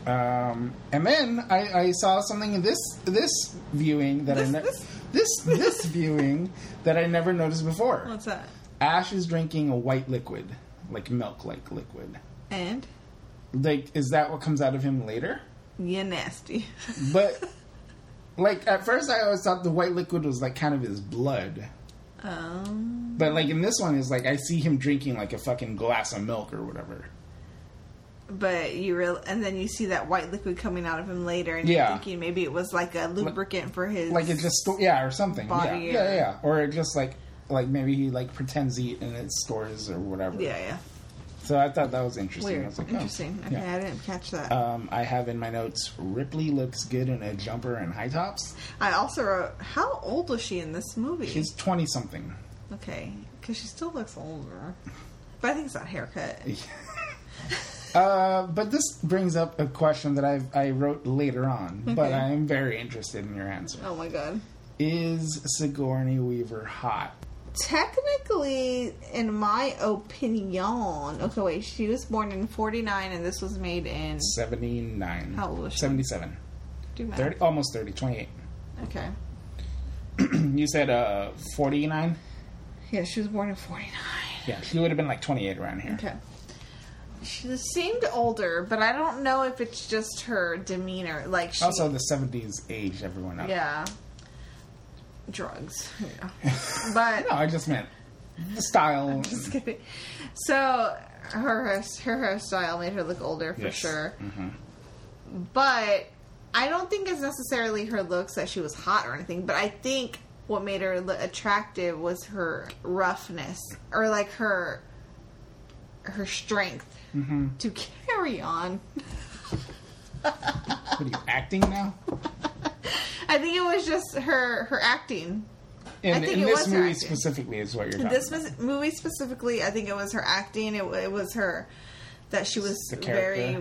Um, and then I, I saw something in this this viewing that This- I ne- this? this this viewing that I never noticed before. What's that? Ash is drinking a white liquid, like milk, like liquid. And Like, is that what comes out of him later? Yeah, nasty. But like at first, I always thought the white liquid was like kind of his blood. Um, But like in this one, is like I see him drinking like a fucking glass of milk or whatever. but you real, and then you see that white liquid coming out of him later, and Yeah. you're thinking maybe it was like a lubricant for his. Like it just yeah or something. Yeah, or- yeah, yeah, or it just like like maybe he like pretends to eat and it stores or whatever. Yeah, yeah. So I thought that was interesting. I Weird. was like, oh, Interesting. Okay, yeah. I didn't catch that. Um, I have in my notes Ripley looks good in a jumper and high tops. I also wrote, how old was she in this movie? She's twenty something. okay, because she still looks older. But I think it's that haircut. Uh, but this brings up a question that I I wrote later on, but I am very interested in your answer. Oh my god. Is Sigourney Weaver hot? Technically, in my opinion, okay, wait, she was born in 49 and this was made in. Seventy nine. How old was she? Seventy seven. Do math. 30, almost 30, 28. Okay. you said uh, 49? Yeah, she was born in 49. Yeah, she would have been like 28 around here. Okay. She seemed older, but I don't know if it's just her demeanor. Like, she. Also, the 70s aged everyone up. Yeah. Drugs. Yeah. But. No, I just meant the style. Just kidding. So her her hairstyle made her look older for Yes. sure. Mhm. But I don't think it's necessarily her looks that she was hot or anything, but I think what made her look attractive was her roughness or like her her strength Mm-hmm. to carry on. What are you acting now? I think it was just her her acting. In, think in this movie specifically is what you're talking This about. movie specifically, I think it was her acting. It, it was her that she was very.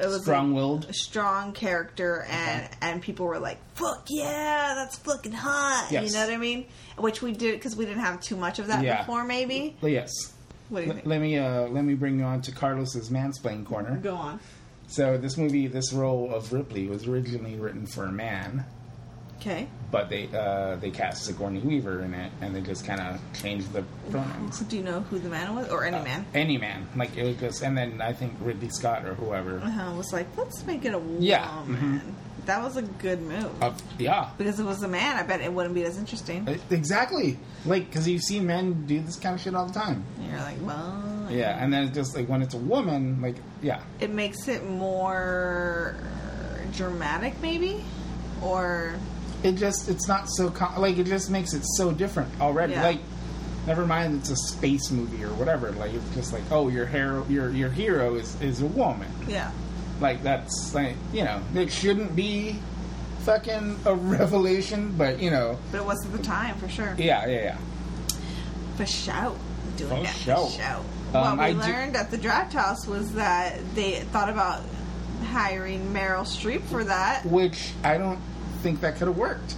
It was Strong-willed. strong character, and and people were like, "Fuck yeah, that's fucking hot." Yes. You know what I mean? Which we did because we didn't have too much of that Yeah. before. Maybe. Yes. What do you L- think? let me uh, let me bring you on to Carlos's mansplain corner. Go on. So this movie, this role of Ripley was originally written for a man, Okay. but they uh, they cast Sigourney Weaver in it, and they just kind of changed the pronouns. Do you know who the man was, or any Uh, man? Any man, like it was just, and then I think Ridley Scott or whoever. Uh, was like, let's make it a woman. Yeah, mhm. That was a good move. Uh, yeah, because if it was a man, I bet it wouldn't be as interesting. Uh, exactly. Like because you see men do this kind of shit all the time. And you're like, well, Yeah, and then it's just like when it's a woman, like yeah, it makes it more dramatic, maybe, or it just it's not so com- like it just makes it so different already. Yeah. Like never mind it's a space movie or whatever. Like it's just like oh your hero your your hero is is a woman. yeah, Like that's like you know it shouldn't be fucking a revelation, but you know but it was at the time for sure. yeah yeah yeah. For show, doing For that show. for show. Um, what I we do- learned at the draft house was that they thought about hiring Meryl Streep for that. Which I don't think that could have worked.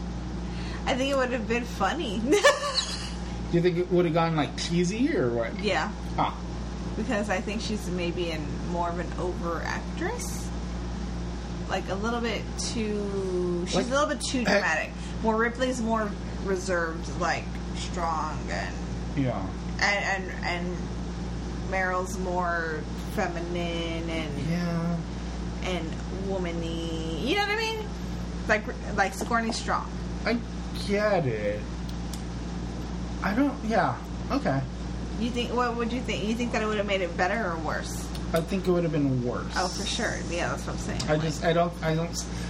I think it would have been funny. Do you think it would have gone like cheesy or what? yeah, Ah, because I think she's maybe in more of an over actress. Like a little bit too. She's Like- a little bit too eh. dramatic. More Ripley's more reserved, like strong and yeah. and and, and Meryl's more feminine and Yeah. and womany. You know what I mean? Like like Sigourney's strong. I get it. I don't. Yeah. Okay. You think? What would you think? You think that it would have made it better or worse? I think it would have been worse. Oh, for sure. Yeah, that's what I'm saying. I just. I don't. I don't.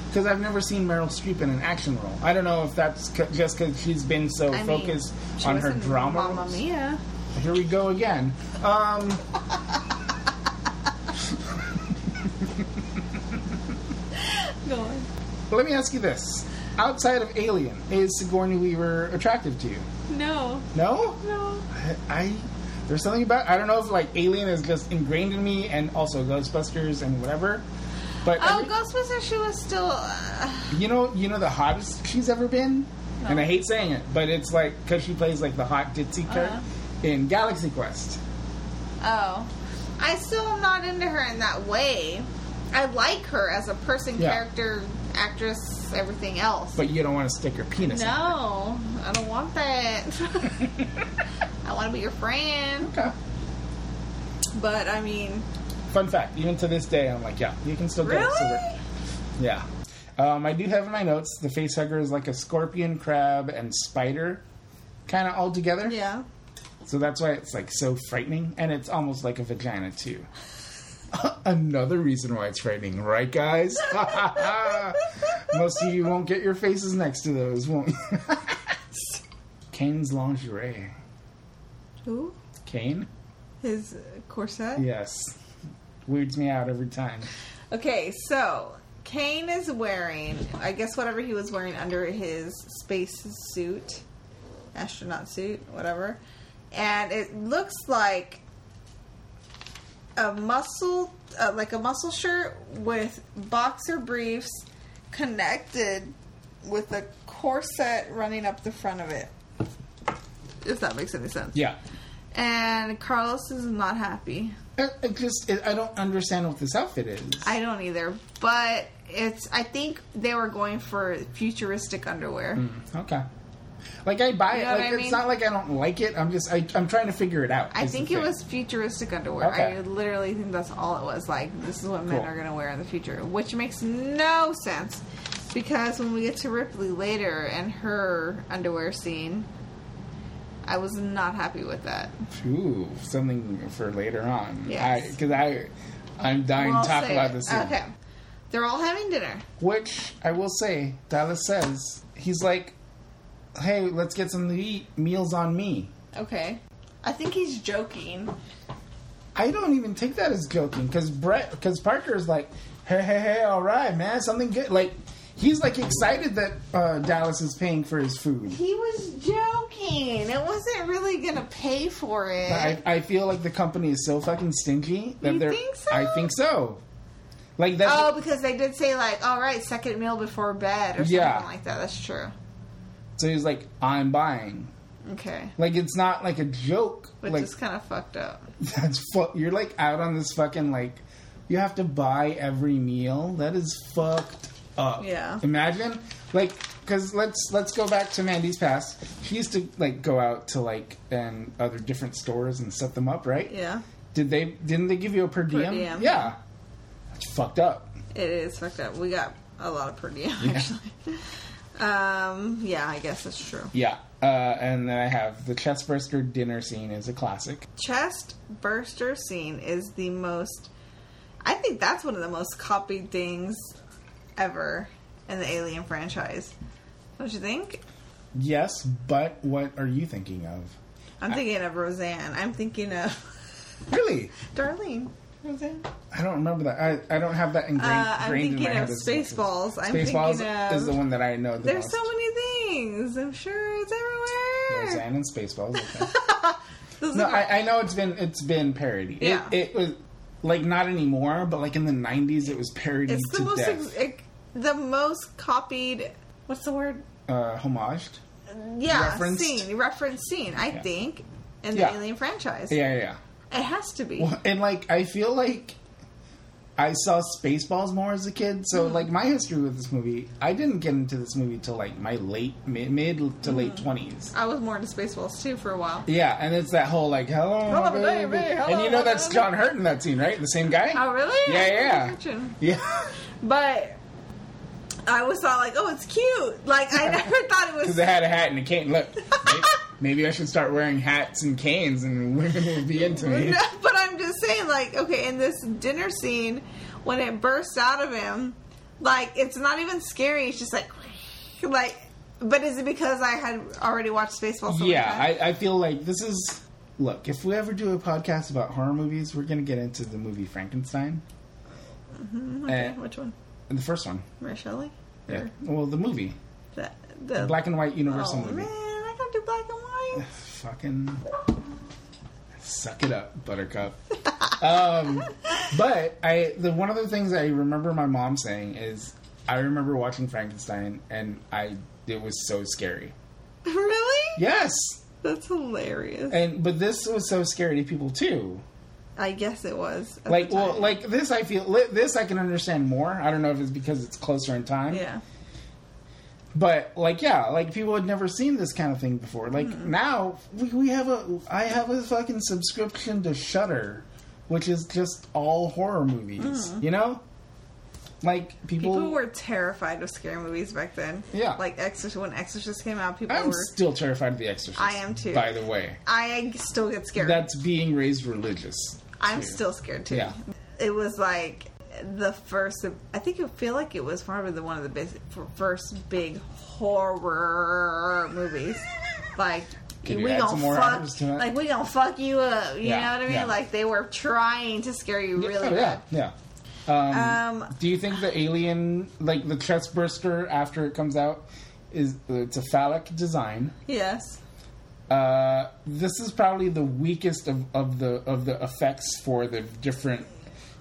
Because I've never seen Meryl Streep in an action role. I don't know if that's c- just because she's been so I mean, focused she on her drama. Mamma. Mia. Here we go again. Um. Go on. let me ask you this: Outside of Alien, is Sigourney Weaver attractive to you? No, No. no. I, I there's something about I don't know if like Alien is just ingrained in me, and also Ghostbusters and whatever. But Oh, every- Ghostbusters. She was still. Uh, you know, you know the hottest she's ever been, and I hate saying it, but it's like because she plays like the hot ditzy Uh-huh. in Galaxy Quest. oh, I still am not into her in that way. I like her as a person, Yeah. character, actress, everything else. But you don't want to stick your penis. in no, I don't want that. I want to be your friend. Okay. But I mean, Fun fact: even to this day, I'm like, yeah, you can still get it. So really? that- yeah. Um, I do have in my notes the facehugger is like a scorpion, crab, and spider, kind of all together. Yeah. So that's why it's like so frightening, and it's almost like a vagina too. Another reason why it's frightening, right, guys? Most of you won't get your faces next to those, won't you? Kane's lingerie. Who? Kane? His uh, corset? Yes. Weirds me out every time. Okay, so Kane is wearing, I guess, whatever he was wearing under his space suit, astronaut suit, whatever, and it looks like a muscle, uh, like a muscle shirt with boxer briefs connected with a corset running up the front of it. If that makes any sense. Yeah. And Carlos is not happy. I, it just, it, I don't understand what this outfit is. I don't either, but it's. I think they were going for futuristic underwear. okay. Like I buy You it. know what Like I it's not like I don't like it. I'm just I, I'm trying to figure it out. I think it thing. was futuristic underwear. Okay. I literally think that's all it was. Like this is what men Cool. are going to wear in the future, which makes no sense because when we get to Ripley later and her underwear scene, I was not happy with that. Ooh, something for later on. Yes. Because I, I'm dying We'll to talk about it. this. Scene. Okay. They're all having dinner. Which I will say, Dallas says he's like, "Hey, let's get some to eat. Meals on me." Okay. I think he's joking. I don't even take that as joking because Brett, because Parker is like, "Hey, hey, hey, all right, man, something good." Like he's like excited that uh, Dallas is paying for his food. He was joking. It wasn't really gonna pay for it. I, I feel like the company is so fucking stingy that You they're. think so? I think so. Like that. oh, because they did say like, all right, second meal before bed or something Yeah. like that. That's true. So he's like, "I'm buying." Okay. Like it's not like a joke. Which like is kind of fucked up. that's fu- you're like out on this fucking like you have to buy every meal. That is fucked up. Yeah. Imagine like because let's let's go back to Mandy's past. She used to like go out to like and other different stores and set them up, right? Yeah. Did they didn't they give you a per diem? Per diem. Yeah. That's fucked up. It is fucked up. We got a lot of per diem Yeah. actually. Um. Yeah, I guess that's true. Yeah. Uh, and then I have the chest burster dinner scene is a classic. Chest burster scene is the most. I think that's one of the most copied things ever in the Alien franchise. Don't you think? Yes, but what are you thinking of? I'm thinking of Roseanne. I'm thinking of Really? Darlene. Roseanne. I don't remember that. I, I don't have that ingrained, Uh, I'm ingrained in thinking my head of much Spaceballs. I'm Spaceballs thinking of- is the one that I know the There's most. so many things. I'm sure it's everywhere. Roseanne and Spaceballs. Okay. No, I, I know it's been it's been parodied. Yeah. It, it was like not anymore, but like in the '90s, it was parodied it's the to most death. ex- ex- the most copied. What's the word? uh, homaged. Yeah, Referenced? scene, reference scene. I Yeah. think in the Yeah. Alien franchise, Yeah, yeah, yeah. It has to be. Well, and like I feel like I saw Spaceballs more as a kid, so Mm-hmm. like my history with this movie, I didn't get into this movie till like my late mid, mid to late Mm-hmm. twenties. I was more into Spaceballs too for a while. Yeah, and it's that whole like hello, Hello, baby. baby, hello, and you know that's. John Hurt in that scene, right? The same guy. Oh, really? Yeah, yeah. Yeah, But I was thought like, oh, it's cute. Like I never thought it was because it had a hat and a cane. Look, maybe, I should start wearing hats and canes, and women will be into me. but I'm just saying, like, okay, in this dinner scene, when it bursts out of him, like it's not even scary. It's just like, like. But is it because I had already watched Spaceballs? so Yeah. I, I feel like this is. Look, if we ever do a podcast about horror movies, we're gonna get into the movie Frankenstein, Okay, uh, which one? the first one. Mary Shelley? Yeah. Or Well, the movie, The, the the black and white Universal oh, movie. man, I gotta do black and white. Fucking suck it up, Buttercup. um, but I, the one of the things I remember my mom saying is, I remember watching Frankenstein, and I, it was so scary. really? Yes, That's hilarious. and but this was so scary to people too. I guess it was. Like, well, like this, I feel this I can understand more. I don't know if it's because it's closer in time. yeah. But like, yeah, like people had never seen this kind of thing before. Like Hmm. now, we, we have a, I have a fucking subscription to Shudder, which is just all horror movies. You know, like people. People were terrified of scary movies back then. Yeah. Like Exorcist when Exorcist came out, people I'm were. still terrified of The Exorcist. I am too. By the way, I still get scared. that's being raised religious. I'm too. still scared too. Yeah. It was like the first. I think I feel like it was probably the one of the first big horror movies. Like you we gonna fuck, like we gonna fuck you up. You Yeah, know what I mean? yeah. Like they were trying to scare you really oh, bad. yeah, yeah. Um, Um, do you think the alien, like the chest burster after it comes out, is it's a phallic design? Yes. Uh, this is probably the weakest of, of the of the effects for the different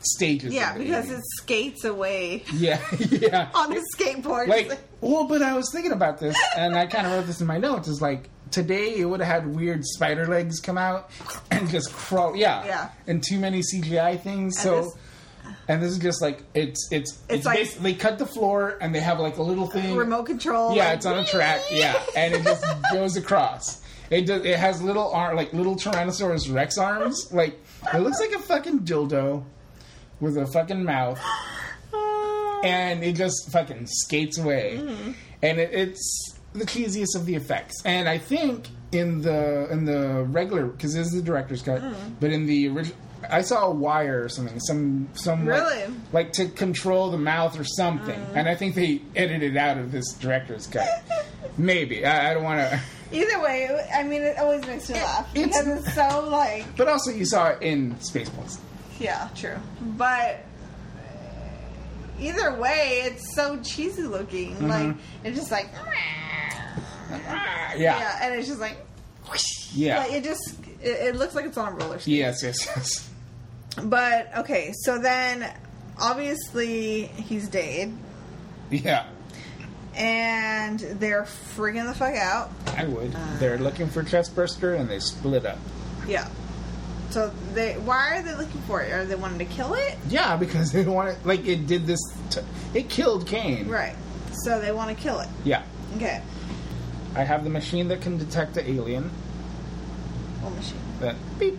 stages. Yeah, because it skates away yeah, yeah. on the skateboard. like, well, but I was thinking about this, and I kind of wrote this in my notes. Is like today it would have had weird spider legs come out and just crawl. Yeah, Yeah. and too many CGI things. so. this- and this is just like it's it's it's, like- basi- they cut the floor and they have like a little thing remote control. yeah, like, it's on a track. Yeah, and it just goes across. It does, it has little arm like little Tyrannosaurus Rex arms. Like it looks like a fucking dildo with a fucking mouth, and it just fucking skates away. Mm-hmm. And it, it's the cheesiest of the effects. And I think in the in the regular because this is the director's cut, Mm-hmm. but in the original I saw a wire or something, some some like- Really? like, to control the mouth or something, Mm. and I think they edited out of this director's cut. Maybe I, I don't want to, Either way, I mean, it always makes me laugh it's- because it's so like, but also you saw it in Spaceballs. Yeah, true. But either way, it's so cheesy looking. Mm-hmm. Like it's just like, Yeah, yeah, and it's just like, yeah, like it just it, it looks like it's on a roller skate. yes, yes, yes. But okay, so then obviously he's dead, Yeah, and they're freaking the fuck out. I would. Uh. They're looking for Chestburster, and they split up. Yeah. So they why are they looking for it? Are they wanting to kill it? Yeah, because they want it. Like it did this. T- it killed Kane. Right. So they want to kill it. Yeah, Okay. I have the machine that can detect the alien. What machine? That beep,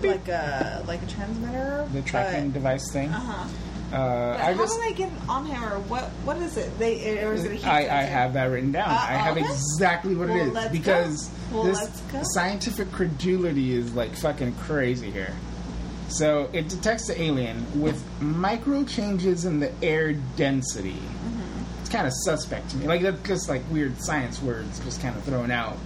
beep. Like a like a transmitter. the tracking device thing. Uh huh. Uh, how just. do they get it on him, or what? What is it? They or is it a I, I have that written down. Uh, I have okay. exactly what Well, it is because. Well, this scientific credulity is like fucking crazy here. So it detects the alien with micro changes in the air density. Mm-hmm. It's kind of suspect to me. Like that's just like weird science words just kind of thrown out.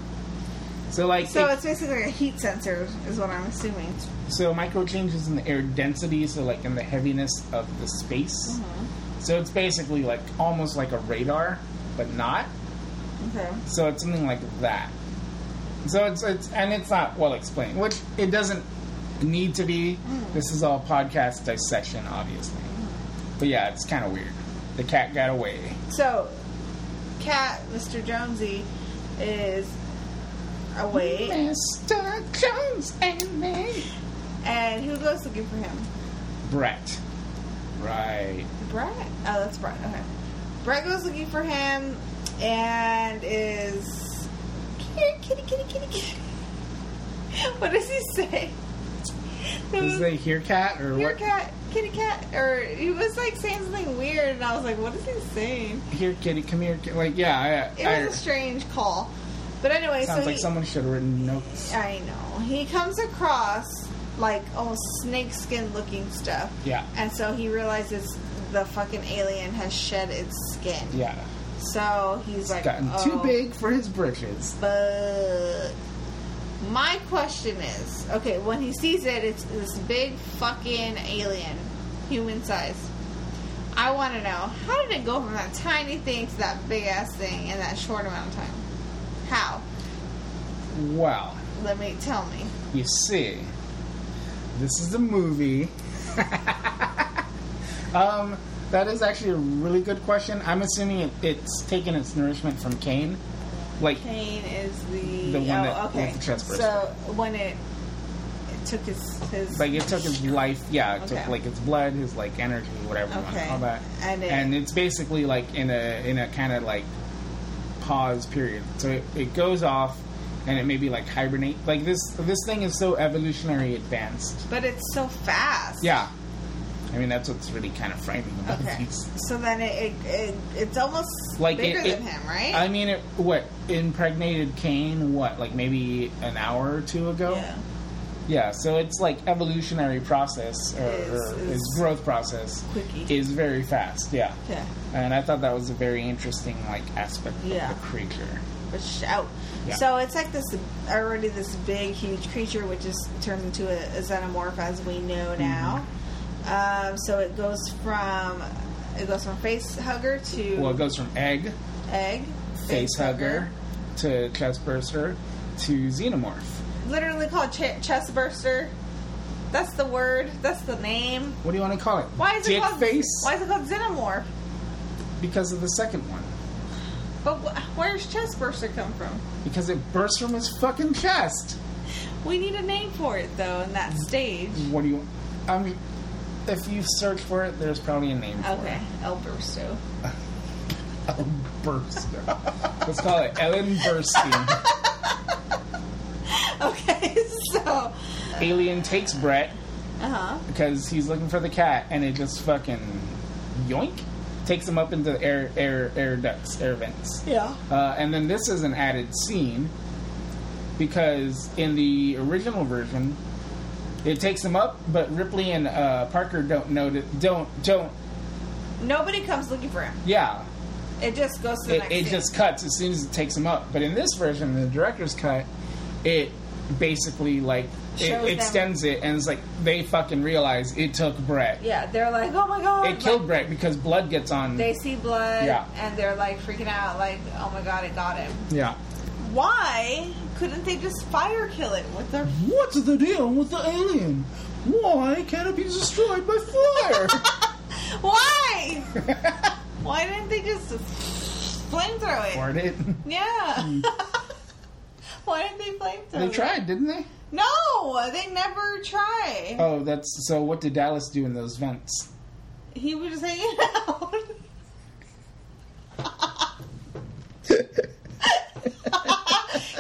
So like So it- it's basically a heat sensor, is what I'm assuming. so micro changes in the air density, so like in the heaviness of the space. Mm-hmm. So it's basically like almost like a radar, but not. Okay. So it's something like that. So it's it's and it's not well explained, which it doesn't need to be. This is all podcast dissection, obviously. But yeah, it's kind of weird. The cat got away. So, Cat, Mr. Jonesy, is away, Mr. Jones and me. and who goes looking for him? Brett. Right. Brett. Oh, that's Brett. Okay. Brett goes looking for him and is kitty kitty kitty kitty kitty. What does he say? Is they hear cat or Here, what? cat, kitty cat, or he was like saying something weird, and I was like, "What is he saying?" Here, kitty, come here. Kitty. Like yeah, It I, I, was a strange call, but anyway, sounds so like he, someone should have written notes. I know he comes across like almost snakeskin looking stuff, Yeah. and so he realizes the fucking alien has shed its skin. Yeah. So he's like, Gotten oh, too big for his britches. But my question is, okay, when he sees it, it's this big fucking alien, human size. I want to know how did it go from that tiny thing to that big ass thing in that short amount of time? How? Well, Let me tell me. You see, this is a movie. um, that is actually a really good question. I'm assuming it, it's taken its nourishment from Kane. Like, Kane is the, The one oh, that- okay. the chest. So when it it took his his like it took his life. Yeah, it took like his blood, his like energy, whatever you want to Okay. call that. And it- and it's basically like in a in a kind of like pause period. So it, it goes off, and it maybe like hibernate. Like this this thing is so evolutionary advanced. but it's so fast. Yeah. I mean, that's what's really kind of frightening about Okay. these. So then it, it, it it's almost Like bigger it, than him, right? I mean, it, what impregnated Kane? What, like maybe an hour or two ago? yeah. Yeah, So it's like evolutionary process or, Is- or is- growth process Quickie. is very fast. Yeah, Yeah. and I thought that was a very interesting like aspect Yeah. of the creature. But shout. Yeah. So it's like this already this big, huge creature, which is turns into a, a xenomorph as we know Mm-hmm. now. Um, so it goes from it goes from face hugger to Well, it goes from egg, egg, face hugger, to chest burster, to xenomorph. Literally called ch- chest burster. That's the word. That's the name. What do you want to call it? Why is Dick it called face? Why is it called xenomorph? Because of the second one. But wh- where's chest burster come from? Because it bursts from his fucking chest. We need a name for it though in that stage. What do you? I mean, if you search for it, there's probably a name for Okay, El Bursto. it. Ellen Burstyn. Let's call it Ellen Burstyn. Okay, so Alien takes Brett uh huh. because he's looking for the cat, and it just fucking yoink takes him up into the air air air ducts, air vents. Yeah. Uh, and then this is an added scene because in the original version, it takes him up, but Ripley and uh, Parker don't know that don't don't. Nobody comes looking for him. Yeah, It just goes to the it, next it scene. just cuts as soon as it takes him up. But in this version, the director's cut, it basically like it them- extends it, and it's like they fucking realize it took Brett. Yeah, they're like, oh my god. It killed Like, Brett because blood gets on. They see blood Yeah. and they're like freaking out, like, oh my god, it got him. yeah. Why couldn't they just fire kill it with their. What's the deal with the alien? Why can't it be destroyed by fire? Why? Why didn't they just flamethrow it? Fart it. Yeah. Hmm. Why didn't they flamethrow They tried, didn't they? No, they never try. Oh, that's so. What did Dallas do in those vents? He was just hanging out.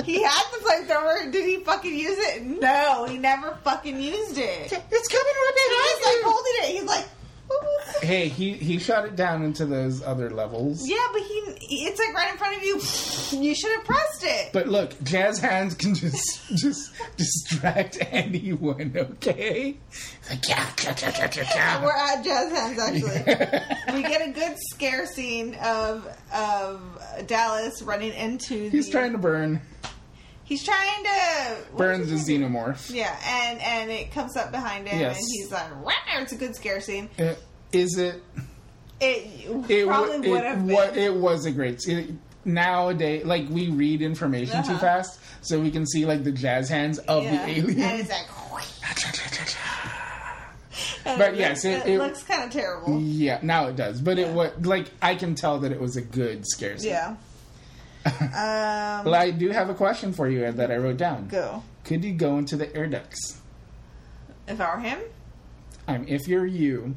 he had the flamethrower. Did he fucking use it? No, he never fucking used it. It's coming right He's like holding it. He's like, Hey, he he shot it down into those other levels. yeah, but he, it's like right in front of you. You should have pressed it. But look, jazz hands can just just distract anyone. Okay. Like, yeah, yeah, yeah, yeah, yeah, We're at jazz hands actually. we get a good scare scene of of Dallas running into. He's the, trying to burn He's trying to burn the he xenomorph. Yeah, and and it comes up behind him, Yes. and he's like, "Rawr!" It's a good scare scene. Uh, Is it? It, It probably would it, have been. it was a great. It, nowadays, like we read information too Uh-huh. fast, so we can see like the jazz hands of yeah. the alien. and it's like, and But it yes, looks, it- it, it- looks kind of terrible. Yeah, now it does. But it was like I can tell that it was a good scare scene. Yeah. Um, Well, I do have a question for you that I wrote down. go. Could you go into the air ducts? If I were him, Um, if you're you,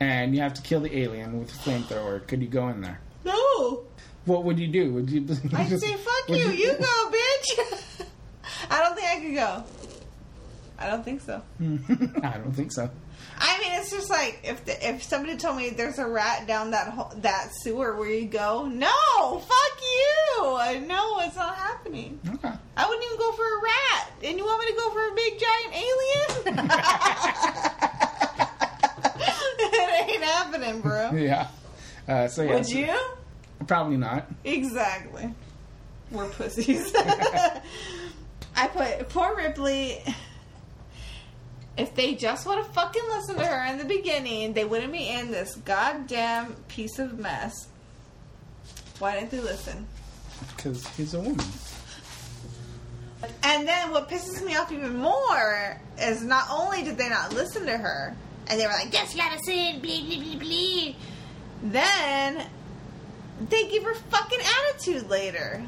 and you have to kill the alien with a flamethrower, could you go in there? no. What would you do? Would you? I'd just- say, "Fuck would you, you go, bitch." I don't think I could go. I don't think so. I don't think so. I mean, it's just like if the, if somebody told me there's a rat down that ho- that sewer where you go, no, fuck you, I know it's not happening. Okay. I wouldn't even go for a rat, and you want me to go for a big giant alien? it ain't happening, bro. Yeah. Uh, so yeah. Would you? Probably not. Exactly. We're pussies. I put poor Ripley. If they just would have fucking listened to her in the beginning, they wouldn't be in this goddamn piece of mess. Why didn't they listen? Because he's a woman. And then what pisses me off even more is not only did they not listen to her, and they were like, "Yes, Madison, blah blah blah blah," then they give her fucking attitude later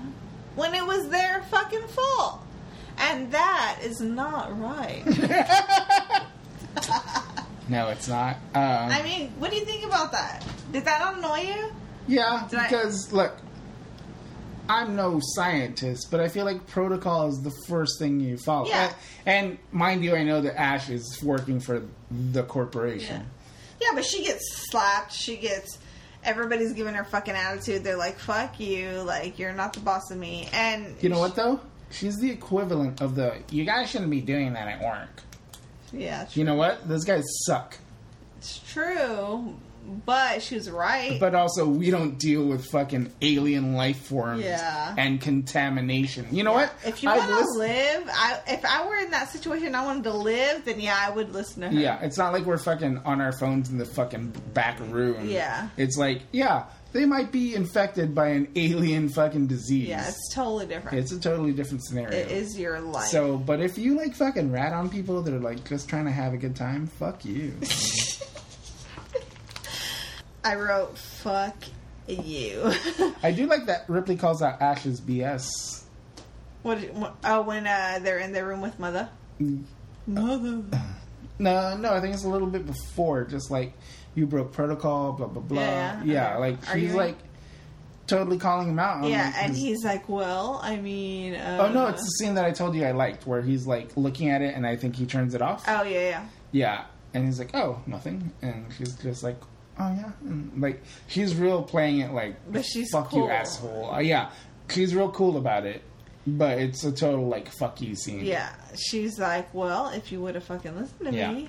when it was their fucking fault, and that is not right. No, it's not. Um, I mean, what do you think about that? Did that annoy you? yeah, Did I- because look, I'm no scientist, but I feel like protocol is the first thing you follow. Yeah. And, and mind you, I know that Ash is working for the corporation. Yeah, but she gets slapped. She gets. Everybody's giving her fucking attitude. They're like, "Fuck you! Like you're not the boss of me." And You know what though? She's the equivalent of the you guys shouldn't be doing that at work. Yeah, You know what? Those guys suck. It's true, but she was right. But also, we don't deal with fucking alien life forms Yeah. and contamination. You know what? if you want to lis- live, I, if I were in that situation, and I wanted to live, then yeah, I would listen to her. Yeah, it's not like we're fucking on our phones in the fucking back room. Yeah. It's like, yeah, they might be infected by an alien fucking disease. yeah, it's totally different. It's a totally different scenario. it is your life. So, but if you like fucking rat on people that are like just trying to have a good time, fuck you. I wrote "fuck you." I do like that Ripley calls out Ash's BS. what, Oh, when uh, they're in their room with mother. Mother. No, no, I think it's a little bit before. Just like you broke protocol, blah blah blah. Yeah, Yeah, like Are she's you- like totally calling him out. on, Yeah, like, and he's like, "Well, I mean." Uh, Oh no, it's the scene that I told you I liked, where he's like looking at it, and I think he turns it off. Oh yeah, yeah. Yeah, and he's like, "Oh, nothing," and she's just like, "Oh yeah," and like she's real playing it like, But she's "Fuck cool. you, asshole." Uh, yeah, she's real cool about it. but it's a total like fuck you scene. Yeah, she's like, "Well, if you would have fucking listened to Yeah. me,"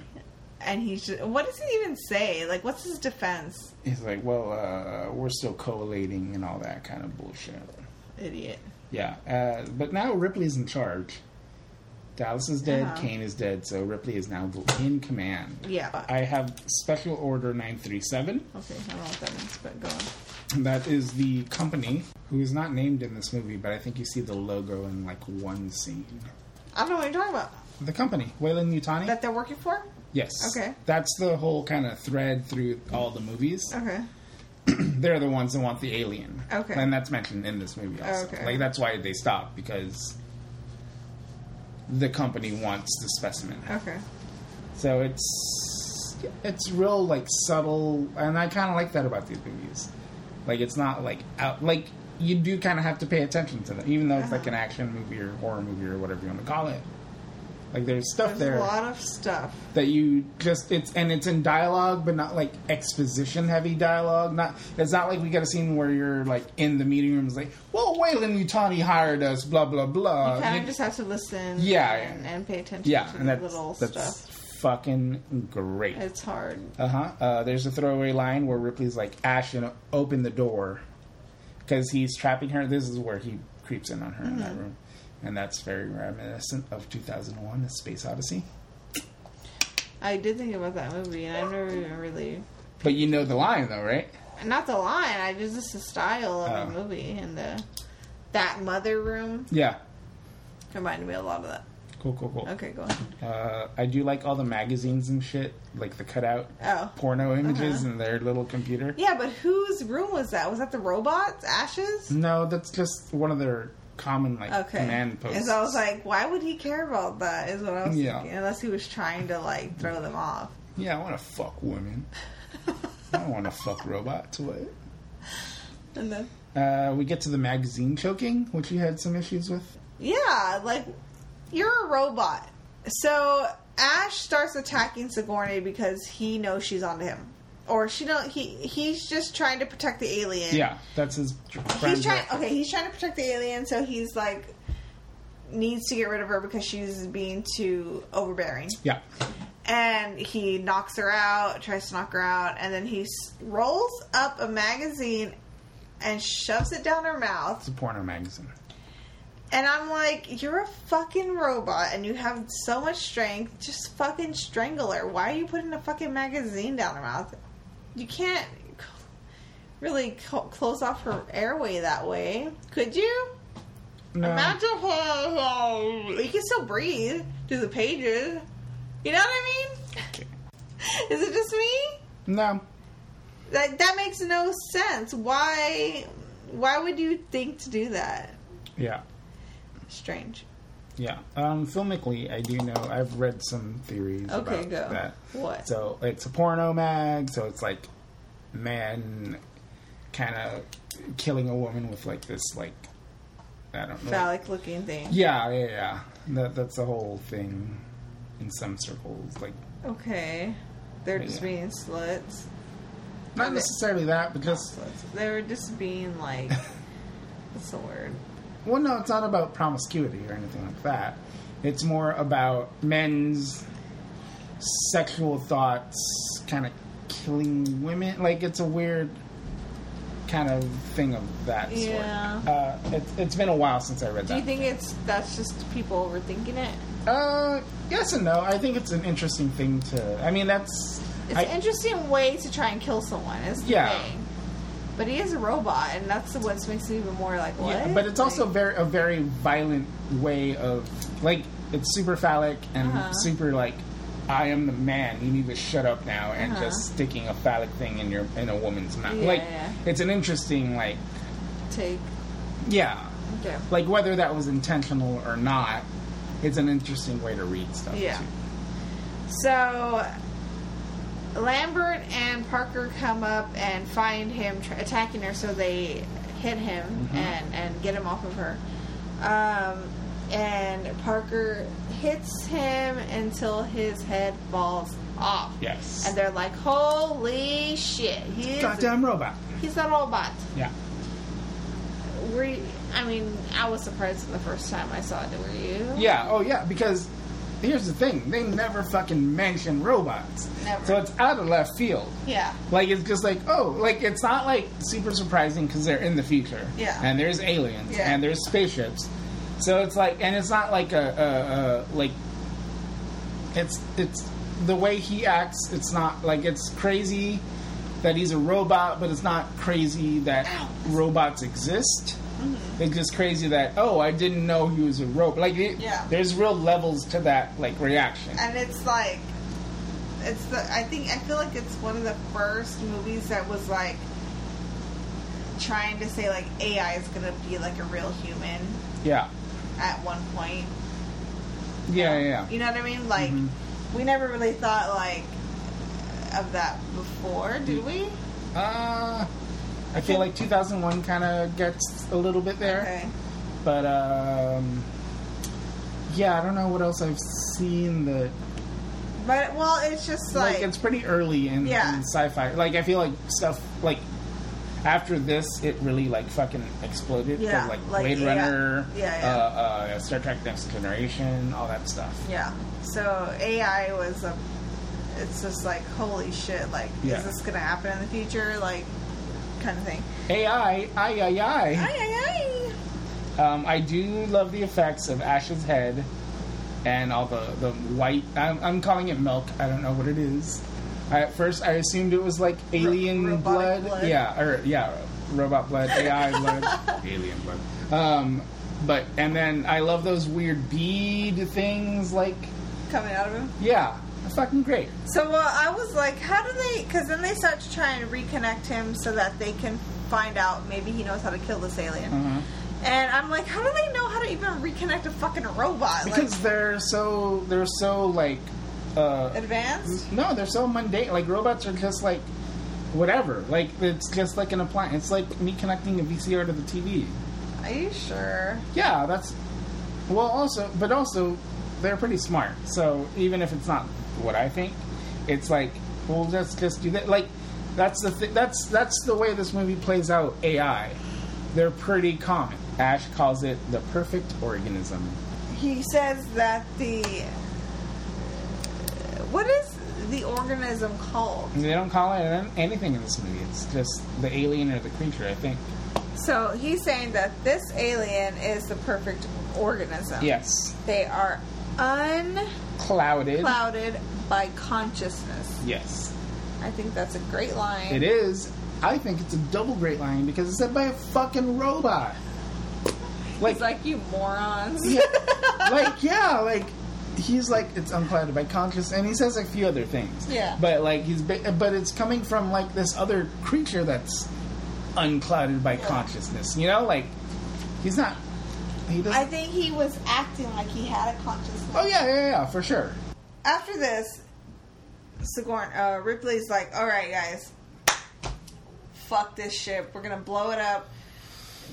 and he's just, what does he even say? Like, what's his defense? He's like, well, uh, we're still collating and all that kind of bullshit. Idiot. Yeah, uh, but now Ripley's in charge. Dallas is dead, Uh-huh. Kane is dead, so Ripley is now in command. Yeah. I have Special Order 937. Okay, I don't know what that means, but go on. That is the company who is not named in this movie, but I think you see the logo in like one scene. I don't know what you're talking about. The company, Weyland-Yutani? That they're working for? Yes. Okay. That's the whole kind of thread through all the movies. Okay. They're the ones that want the alien. Okay. And that's mentioned in this movie also. Okay. Like, that's why they stop because the company wants the specimen. Okay. So it's it's real like subtle, and I kind of like that about these movies. Like it's not like out like you do kind of have to pay attention to them, even though it's like Uh-huh. an action movie or horror movie or whatever you want to call it. Like there's stuff There's there a lot of stuff. that you just it's and it's in dialogue, but not like exposition heavy dialogue. Not it's not like we get a scene where you're like in the meeting room, it's like, well, Weyland-Yutani hired us, blah blah blah. You kind You- of just have to listen. Yeah, and, and pay attention yeah, to and the little that's stuff. fucking great. It's hard. Uh-huh. Uh There's a throwaway line where Ripley's like, ash Ashton, open the door. Because he's trapping her. This is where he creeps in on her in Mm-hmm. that room. And that's very reminiscent of 2001, A Space Odyssey. I did think about that movie, and I've never even really. But you know the line, though, right? Not the line. I just just the style of Oh. the movie and the that mother room Yeah. reminded me a lot of that. Cool, cool, cool. Okay, go on. Uh, I do like all the magazines and shit, like the cutout Oh. porno images Uh-huh. in their little computer. Yeah, but whose room was that? Was that the robots? Ashes? No, that's just one of their common, like, Okay. command posts. And so I was like, why would he care about that? Is what I was Yeah. thinking. Unless he was trying to like throw them off. yeah, I want to fuck women. I don't want to fuck robots. What? And then Uh, we get to the magazine choking, which you had some issues with. Yeah, like you're a robot. So Ash starts attacking Sigourney because he knows she's onto him, or she don't. He he's just trying to protect the alien. Yeah, that's his friend. he's trying. Okay, he's trying to protect the alien, so he's like needs to get rid of her because she's being too overbearing. Yeah, And he knocks her out, tries to knock her out, and then he rolls up a magazine and shoves it down her mouth. it's a porno magazine. And I'm like, you're a fucking robot and you have so much strength. Just fucking strangle her. Why are you putting a fucking magazine down her mouth? You can't really co- close off her airway that way. Could you? No, Imagine how you can still breathe through the pages. You know what I Okay. mean? Is it just me? no. That that makes no sense. Why? Why would you think to do that? Yeah, Strange. Yeah. Um, filmically, I do know. I've read some theories Okay, about go. that. What? So it's a porno mag. So it's like man, kind of killing a woman with like this, like I don't know. Phallic looking thing. Yeah, yeah, yeah. That that's the whole thing in some circles. Like Okay. They're Yeah. just being sluts. not necessarily that, sluts. They were just being like, what's the word? Well, no, it's not about promiscuity or anything like that. It's more about men's sexual thoughts kind of killing women. Like, it's a weird kind of thing of that Yeah. sort. Uh, it, it's been a while since I read Do that. Do you think it's that's just people overthinking it? uh, yes and no. I think it's an interesting thing to. I mean, that's. It's I- an interesting way to try and kill someone. Is the Yeah. thing. But he is a robot, and that's what makes it even more like what? Yeah, but it's also Like, very a very violent way of like it's super phallic and Uh-huh. super like I am the man. You need to shut up now and Uh-huh. just sticking a phallic thing in your in a woman's mouth. Yeah, like yeah. it's an interesting like take. yeah, Okay. like whether that was intentional or not, it's an interesting way to read stuff. Yeah. too. So Lambert and Parker come up and find him tr- attacking her, so they hit him Mm-hmm. and and get him off of her. Um, and Parker hits him until his head falls off. Yes. And they're like, "Holy shit! He's Goddamn robot. he's a robot." Yeah. were you, I mean, I was surprised the first time I saw it. Were you? Yeah, oh yeah, because here's the thing: they never fucking mention robots, Never. so it's out of left field. Yeah. Like it's just like oh, like it's not like super surprising because they're in the future. Yeah. And there's aliens Yeah. and there's spaceships, so it's like and it's not like a, a, a like it's it's the way he acts. It's not like it's crazy that he's a robot, but it's not crazy that robots exist. Mm-hmm. It's just crazy that oh, I didn't know he was a rope. Like it, Yeah. there's real levels to that like reaction. And it's like, it's the. I think I feel like it's one of the first movies that was like trying to say like AI is gonna be like a real human Yeah, at one point. yeah, yeah. yeah. You know what I mean? Like, Mhm. we never really thought like of that before, did we? Uh, I feel like 2001 kind of gets a little bit there, Okay. but um, yeah, I don't know what else I've seen that But well, it's just like, like, it's pretty early in, Yeah. in sci-fi. Like I feel like stuff like after this, it really like fucking exploded. Yeah, like, like, Blade yeah. Runner, Yeah, yeah. Uh, uh, Star Trek: Next Generation, all that stuff. yeah. So AI was a. It's just like holy shit! Like, is this gonna happen in the future? Like, kind of thing. AI, I, I, I. Ay, ay, ay. Um, I do love the effects of Ash's head and all the, the white. I'm, I'm calling it milk. I don't know what it is. I, at first, I assumed it was like alien robotic blood. blood. Yeah, or yeah, robot blood, AI blood, alien blood. Um, but and then I love those weird bead things. Like, Coming out of him. yeah, fucking great. So well, I was like, how do they? Because then they start to try and reconnect him so that they can find out maybe he knows how to kill this alien. Uh-huh. And I'm like, how do they know how to even reconnect a fucking robot? Because like, they're so they're so like. Uh, advanced. No, they're so mundane. Like robots are just like whatever. Like it's just like an appliance. It's like me connecting a VCR to the TV. Are you sure? Yeah, that's well. Also, but also they're pretty smart. So even if it's not what I think, it's like well, let's just do that. Like that's the th- that's that's the way this movie plays out. AI, they're pretty common. Ash calls it the perfect organism. He says that the what is the organism called? They don't call it anything in this movie. It's just the alien or the creature. I think. So he's saying that this alien is the perfect organism. Yes. They are unclouded Clouded. By consciousness. Yes. I think that's a great line. It is. I think it's a double great line because it's said by a fucking robot. Like, It's like you morons. yeah, like yeah, like he's like it's unclouded by conscious, and he says a few other things. Yeah. But like he's, ba- but it's coming from like this other creature that's unclouded by consciousness. You know, like he's not. He doesn't. I think he was acting like he had a consciousness. oh yeah, yeah, yeah, for sure. After this, Sigourney, uh, Ripley's like, "All right, guys, fuck this ship. We're gonna blow it up.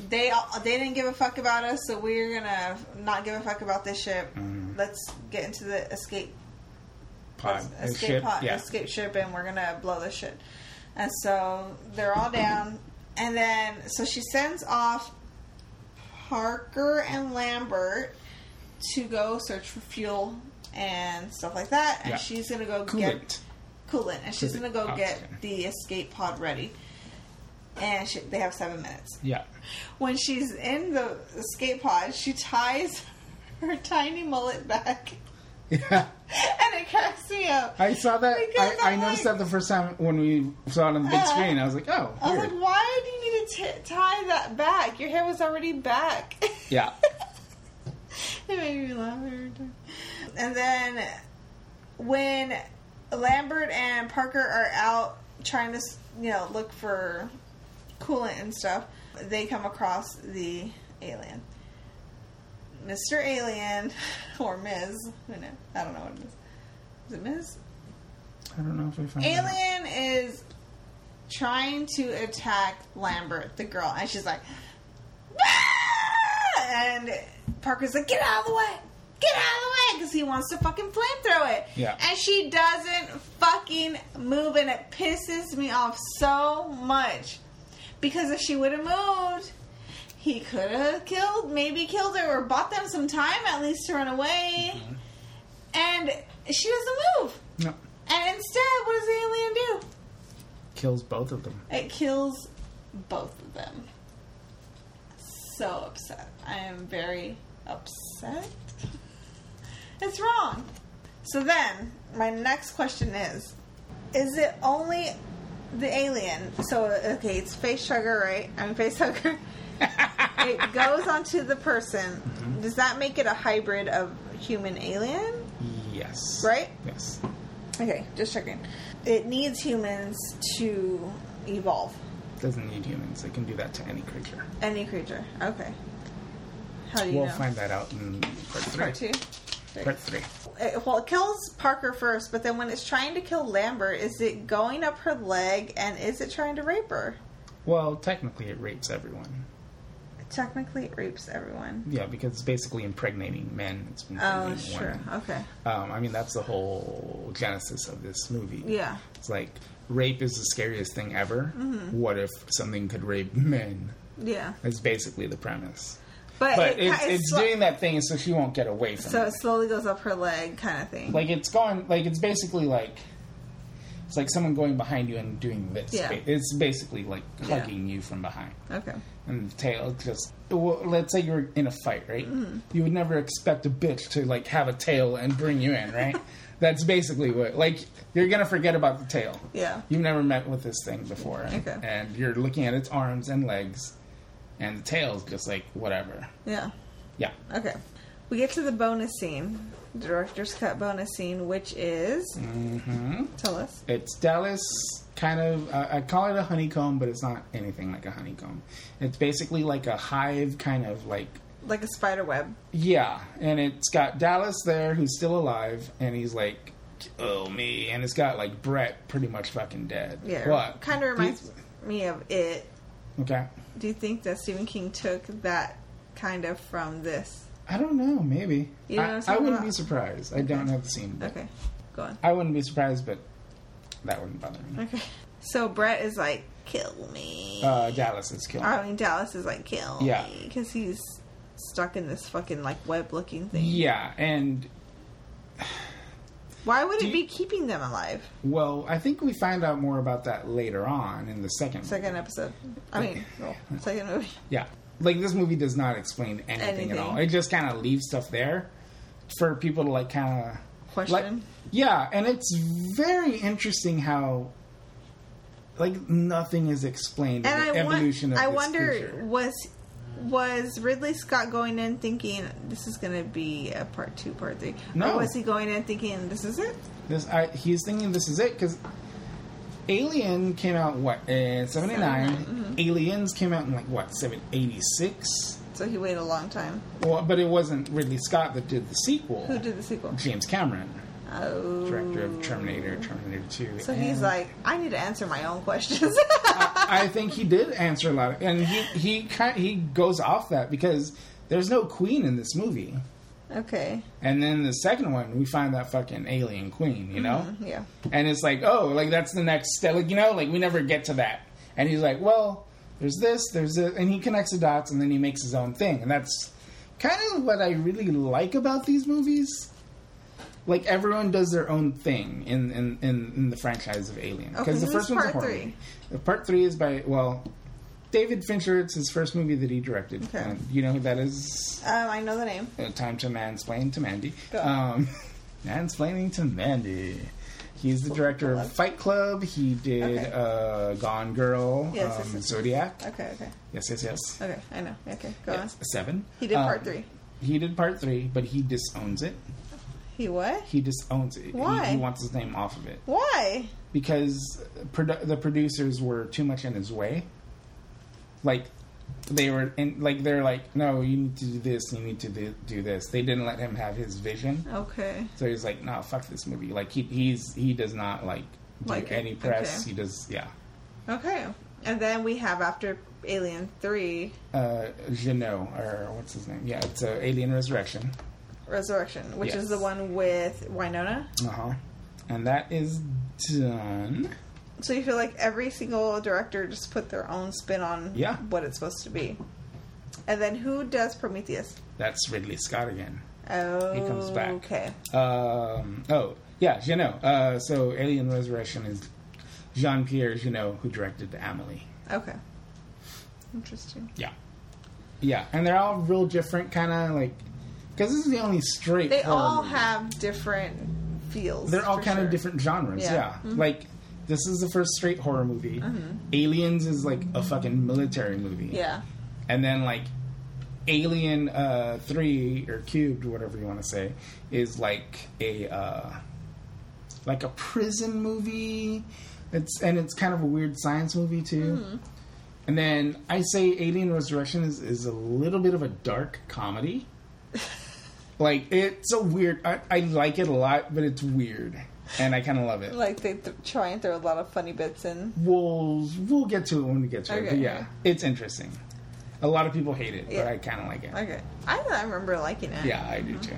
They they didn't give a fuck about us, so we're gonna not give a fuck about this ship. Mm-hmm. Let's get into the escape Pod, escape ship, pod, yeah. escape ship, and we're gonna blow this shit. And so they're all down, and then so she sends off Parker and Lambert to go search for fuel and stuff like that, and Yeah. she's gonna go Coolant. get coolant, and she's Coolant, gonna go get the escape pod ready. And she, they have seven minutes. Yeah. When she's in the escape pod, she ties her tiny mullet back, Yeah. and it cracks me up. I saw that. I, I I'm noticed like- that the first time when we saw it on the big Uh, screen. I was like, oh, I was like, why do you need to t- tie that back? Your hair was already back. Yeah. it made me laugh every time. And then when Lambert and Parker are out trying to, you know, look for coolant and stuff, they come across the alien. Mr. Alien, or Ms. Who knows? I don't know what it is. Is it Ms.? I don't know if we found out. Alien is trying to attack Lambert, the girl, and she's like, "Ah!" and Parker's like, "Get out of the way! Get out of the way!" Because he wants to fucking flamethrow it. Yeah. And she doesn't fucking move, and it pisses me off so much because if she would have moved, he could have killed, maybe killed her, or bought them some time at least to run away. Mm-hmm. And she doesn't move. No. And instead, what does the alien do? Kills both of them. It kills both of them. So upset. I am very upset. It's wrong. So then, my next question is Is it only the alien? So, okay, it's face hugger, right? I mean, face hugger. it goes onto the person. Mm-hmm. Does that make it a hybrid of human alien? Yes. Right? Yes. Okay, just checking. It needs humans to evolve. Doesn't need humans. It can do that to any creature. Any creature. Okay. How do you we'll know? find that out in part three. Part two. Part three. It, well, it kills Parker first, but then when it's trying to kill Lambert, is it going up her leg and is it trying to rape her? Well, technically, it rapes everyone. Technically, it rapes everyone. Yeah, because it's basically impregnating men. It's Oh, sure. women. Okay. Um, I mean, that's the whole genesis of this movie. Yeah. It's like rape is the scariest thing ever. Mm-hmm. What if something could rape men? Yeah. That's basically the premise. But, But it, it's, it's slo- doing that thing so she won't get away from so it. it slowly goes up her leg, kind of thing. Like it's going, like it's basically like it's like someone going behind you and doing this. Yeah. It's basically like Yeah. hugging you from behind. okay. and the tail just well, let's say you're in a fight right Mm-hmm. you would never expect a bitch to like have a tail and bring you in right that's basically what like you're gonna forget about the tail Yeah. you've never met with this thing before and, Okay. and you're looking at its arms and legs and the tail's just like whatever Yeah. yeah Okay. We get to the bonus scene, director's cut bonus scene, which is hmm tell us. it's dallas kind of uh, i call it a honeycomb but it's not anything like a honeycomb it's basically like a hive kind of like Like a spider web. Yeah, and it's got Dallas there who's still alive, and he's like, "Oh me," and it's got like Brett pretty much fucking dead. Yeah. What? Kind of reminds me of it. Okay. Do you think that Stephen King took that kind of from this? I don't know. Maybe. You know I, I wouldn't about? be surprised. I don't have the scene. Okay. Go on. I wouldn't be surprised, but that wouldn't bother me. Okay. So Brett is like, kill me. Uh, Dallas is killed. I mean, Dallas is like, kill Yeah. me. Because he's stuck in this fucking, like, web looking thing. yeah, and Why would Do it you- be keeping them alive? well, I think we find out more about that later on in the second. Second episode. I mean, well, second movie. Yeah. Like this movie does not explain anything, at all. It just kind of leaves stuff there for people to like kind of Question. Like, yeah, and it's very interesting how like nothing is explained in and the I, of I wonder creature. was was Ridley Scott going in thinking this is going to be a part two, part three? No. Or was he going in thinking this is it? This I, he's thinking this is it because Alien came out what in seventy mm-hmm. Aliens came out in like what seven eighty six. So he waited a long time. Well, but it wasn't Ridley Scott that did the sequel. Who did the sequel? James Cameron, Oh, director of oh. Terminator, Terminator Two. So he's like, I need to answer my own questions. I think he did answer a lot, of, and he he kind he goes off that because there's no queen in this movie, okay, and then the second one we find that fucking alien queen, you know, mm-hmm, yeah, and it's like oh, like that's the next step, like you know, like we never get to that, and he's like, well, there's this, there's this, and he connects the dots, and then he makes his own thing, and that's kind of what I really like about these movies. Like everyone does their own thing in in, in, in the franchise of Alien Okay, the first one's a part horror three? movie. The Part three is by well, David Fincher. It's his first movie that he directed. Okay. And you know who that is? um, I know the name. Uh, Time to mansplain to Mandy. Go. Um, mansplaining to Mandy. He's the director of Fight Club. He did Okay. uh, Gone Girl, Yes, um, yes, yes. Zodiac. Okay, okay, Yes, yes, yes. okay. I know. Okay, go on. Seven. He did part Um, three. He did part three, but he disowns it. He what? He disowns it. He- Why? He, wants his name off of it Why? because produ- the producers were too much in his way. Like they were in, like they're like, no, you need to do this, you need to do, do this. They didn't let him have his vision, Okay. so he's like, no, fuck this movie. Like he he's he does not like do Like it. any press. Okay. He does yeah. Okay. And then we have after Alien 3 Uh, Jeunet or what's his name? Yeah, it's uh, Alien Resurrection. Resurrection, which Yes. is the one with Winona. Uh huh. And that is done. So you feel like every single director just put their own spin on Yeah. what it's supposed to be. And then who does Prometheus? That's Ridley Scott again. Oh, He comes back. Okay. Um, oh, yeah, Jeunet. Uh, so Alien Resurrection is Jean Pierre Jeunet who directed Amelie. Okay. Interesting. Yeah. Yeah, and they're all real different, kind of like. Because this is the only straight. They all movie. have different feels. They're all kind sure. of different genres, Yeah. yeah. Mhm. Like, this is the first straight horror movie. Aliens is like a fucking military movie. Yeah. And then, like, Alien uh, 3 or Cubed, whatever you want to say, is like a. Uh, like a prison movie. It's and it's kind of a weird science movie too. Mm-hmm. And then I say Alien Resurrection is, is a little bit of a dark comedy. like it's a weird. I, I like it a lot, but it's weird, and I kind of love it. Like they th- try and throw a lot of funny bits in. We'll we'll get to it when we get to it. Okay. But yeah, it's interesting. A lot of people hate it, Yeah. but I kind of like it. Okay. I I remember liking it. Yeah, I do too.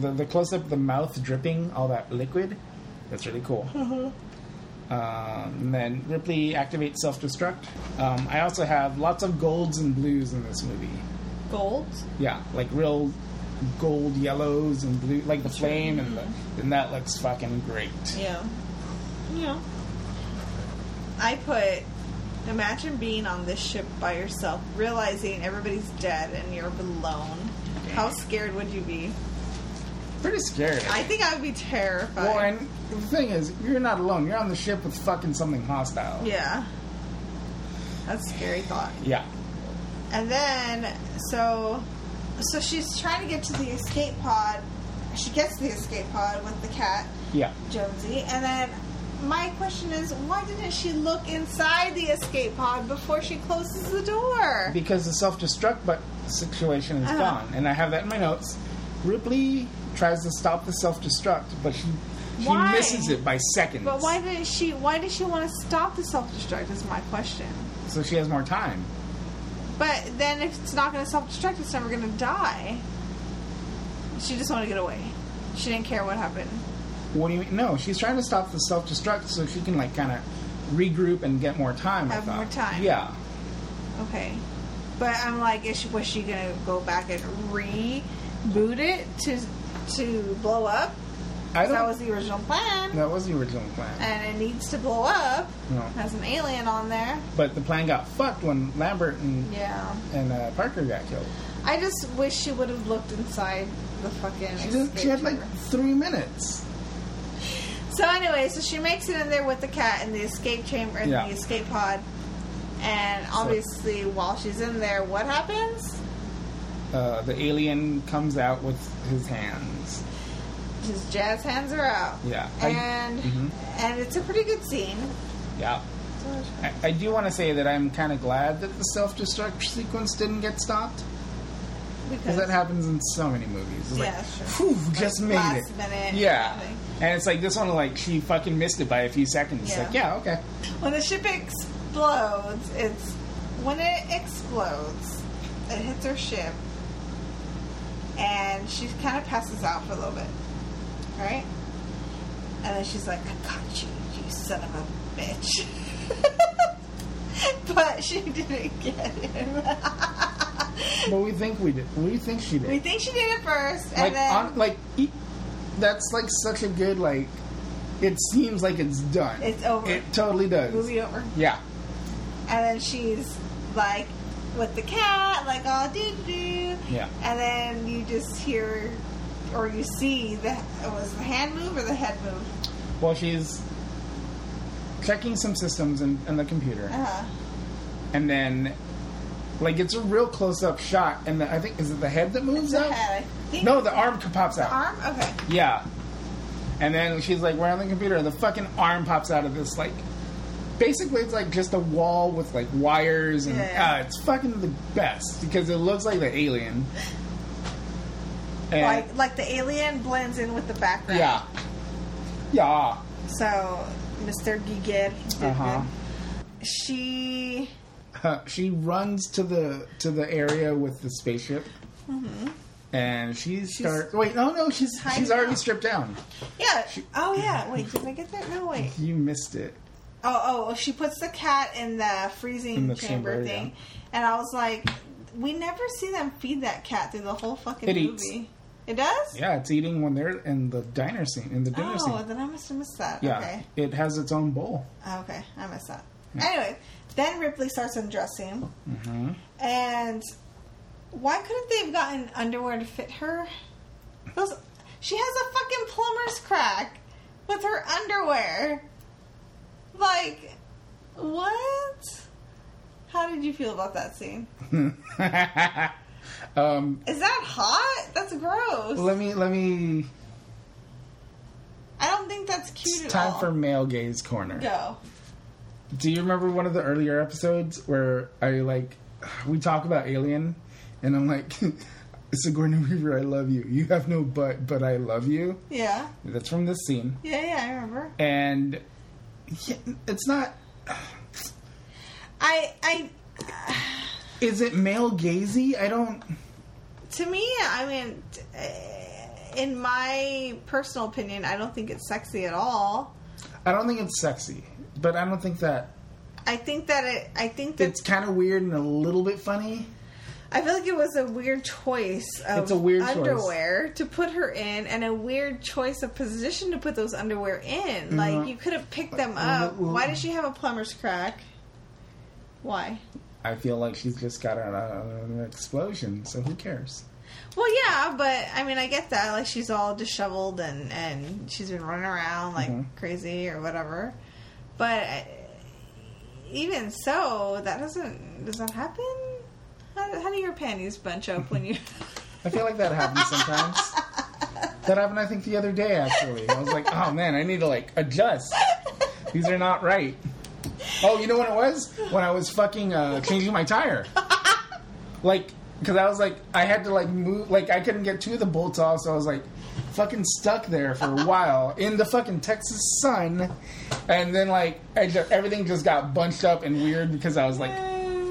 The the close up, the mouth dripping, all that liquid, that's really cool. Um, and then Ripley activates self destruct. Um, I also have lots of golds and blues in this movie. Golds? Yeah, like real gold yellows and blue, like the flame, and the, and that looks fucking great. Yeah. Yeah. I put. Imagine being on this ship by yourself, realizing everybody's dead and you're alone. How scared would you be? Pretty scared. I think I would be terrified. well, and the thing is, you're not alone. You're on the ship with fucking something hostile. yeah. That's a scary thought. Yeah. And then, so, so she's trying to get to the escape pod. She gets to the escape pod with the cat, Yeah. Jonesy. And then, my question is, why didn't she look inside the escape pod before she closes the door? because the self destruct but situation is Uh-huh. gone. And I have that in my notes. Ripley tries to stop the self destruct, but she she Why? misses it by seconds. But why didn't she? Why did she want to stop the self destruct? Is my question. So she has more time. But then, if it's not going to self destruct, it's never going to die. She just wanted to get away. She didn't care what happened. What do you mean? No, she's trying to stop the self destruct so she can like kind of regroup and get more time. Have more time. Yeah. Okay. But I'm like, is she, was she gonna go back and reboot it to to blow up? I don't. That was the original plan, that was the original plan. and it needs to blow up. No. Has an alien on there. But the plan got fucked when Lambert and Yeah. and uh, Parker got killed. I just wish she would have looked inside the fucking. She, did, she had like three minutes. So anyway, so she makes it in there with the cat in the escape chamber, in Yeah. the escape pod, and obviously while she's in there, what happens? Uh, the alien comes out with his hands. His jazz hands are out. Yeah. I- And Mhm. and it's a pretty good scene. Yeah. I, I do want to say that I'm kind of glad that the self destruct sequence didn't get stopped because that happens in so many movies. It's Yeah, like, sure. just made last it. minute Yeah. kind of thing. And it's like this one, like she fucking missed it by a few seconds. It's Yeah. Like, yeah, okay. When the ship explodes, it's when it explodes, it hits her ship, and she kind of passes out for a little bit, right? And then she's like, "I got you, you son of a bitch." but she didn't get him. But we think we did. We think she did. we think she did it first, and like, then on, like e- that's like such a good like. It seems like it's done. it's over. It totally does. Movie over. Yeah. And then she's like with the cat, like all doo doo. Yeah. And then you just hear or you see the it was the hand move or the head move. Well, she's checking some systems in, in the computer, Uh-huh. and then like it's a real close up shot, and the, I think is it the head that moves The out? head. No, the arm pops out. arm. Okay. Yeah. And then she's like, we're on the computer, and the fucking arm pops out of this, like, basically it's like just a wall with, like, wires, and Yeah. uh, it's fucking the best, because it looks like the alien. And, Like like the alien blends in with the background. yeah. Yeah. So Mr. Giger. Uh-huh. She she runs to the to the area with the spaceship. Mhm. And she starts. Wait, no, no, she's she's already out. stripped down. Yeah. oh yeah. Wait, did I get that? No wait. You missed it. Oh, oh, she puts the cat in the freezing In the chamber, chamber, thing, yeah. and I was like, we never see them feed that cat through the whole fucking It movie. eats. It does. Yeah, it's eating when they're in the diner scene, in the dinner Oh, scene. Oh, then I must have missed that. Yeah, Okay. it has its own bowl. Oh, okay, I missed that. Anyway, then Ripley starts undressing, hmm and why couldn't they have gotten underwear to fit her? Those, she has a fucking plumber's crack with her underwear. Like, what? How did you feel about that scene? um, Is that hot? That's gross. let me let me. I don't think that's cute It's time all. for male gaze corner. Go. Do you remember one of the earlier episodes where I like we talk about Alien, and I'm like, Sigourney Weaver, I love you. You have no butt, but I love you. Yeah. That's from this scene, Yeah, yeah, I remember. and yeah, it's not. I, I, Is it male gazy? I don't. to me, I mean, uh, in my personal opinion, I don't think it's sexy at all. I don't think it's sexy, but I don't think that I think that it, I think that it's kind of weird and a little bit funny. I feel like it was a weird choice of It's a weird choice. underwear to put her in, and a weird choice of position to put those underwear in. Like Mhm. you could have picked them up. Mhm. Why does she have a plumber's crack? Why? I feel like she's just got an, uh, an explosion, so who cares? Well, yeah, but I mean, I get that. Like she's all disheveled and and she's been running around like Mhm. crazy or whatever. But uh, even so, that doesn't does that happen? How, how do your panties bunch up when you? I feel like that happens sometimes. that happened, I think, the other day. Actually, I was like, "Oh man, I need to like adjust. These are not right." Oh, you know what it was? When I was fucking uh, changing my tire, like, because I was like, I had to like move, like, I couldn't get two of the bolts off, so I was like, fucking stuck there for a while in the fucking Texas sun, and then like, I ju- everything just got bunched up and weird because I was like.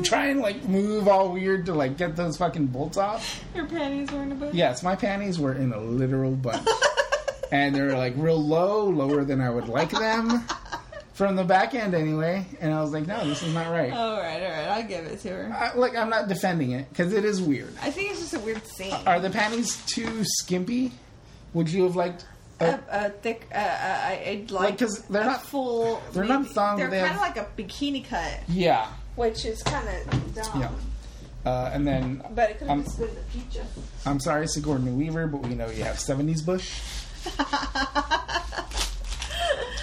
Trying to like move all weird to like get those fucking bolts off. Your panties were in a bunch. Yes, my panties were in a literal bunch. and they were like real low, lower than I would like them. From the back end anyway. And I was like, no, this is not right. All right, all right. I'll give it to her. I, like, I'm not defending it, because it is weird. I think it's just a weird scene. Are the panties too skimpy? Would you have liked... a, A, a thick. Uh, uh, I, I'd like, Like, 'cause they're a not- full. they're not thong, They're they kind of like a bikini cut, yeah. which is kind of dumb. Yeah. Uh, and then, But it could have been the future. I'm sorry, Sigourney Weaver, but we know you have 70s bush.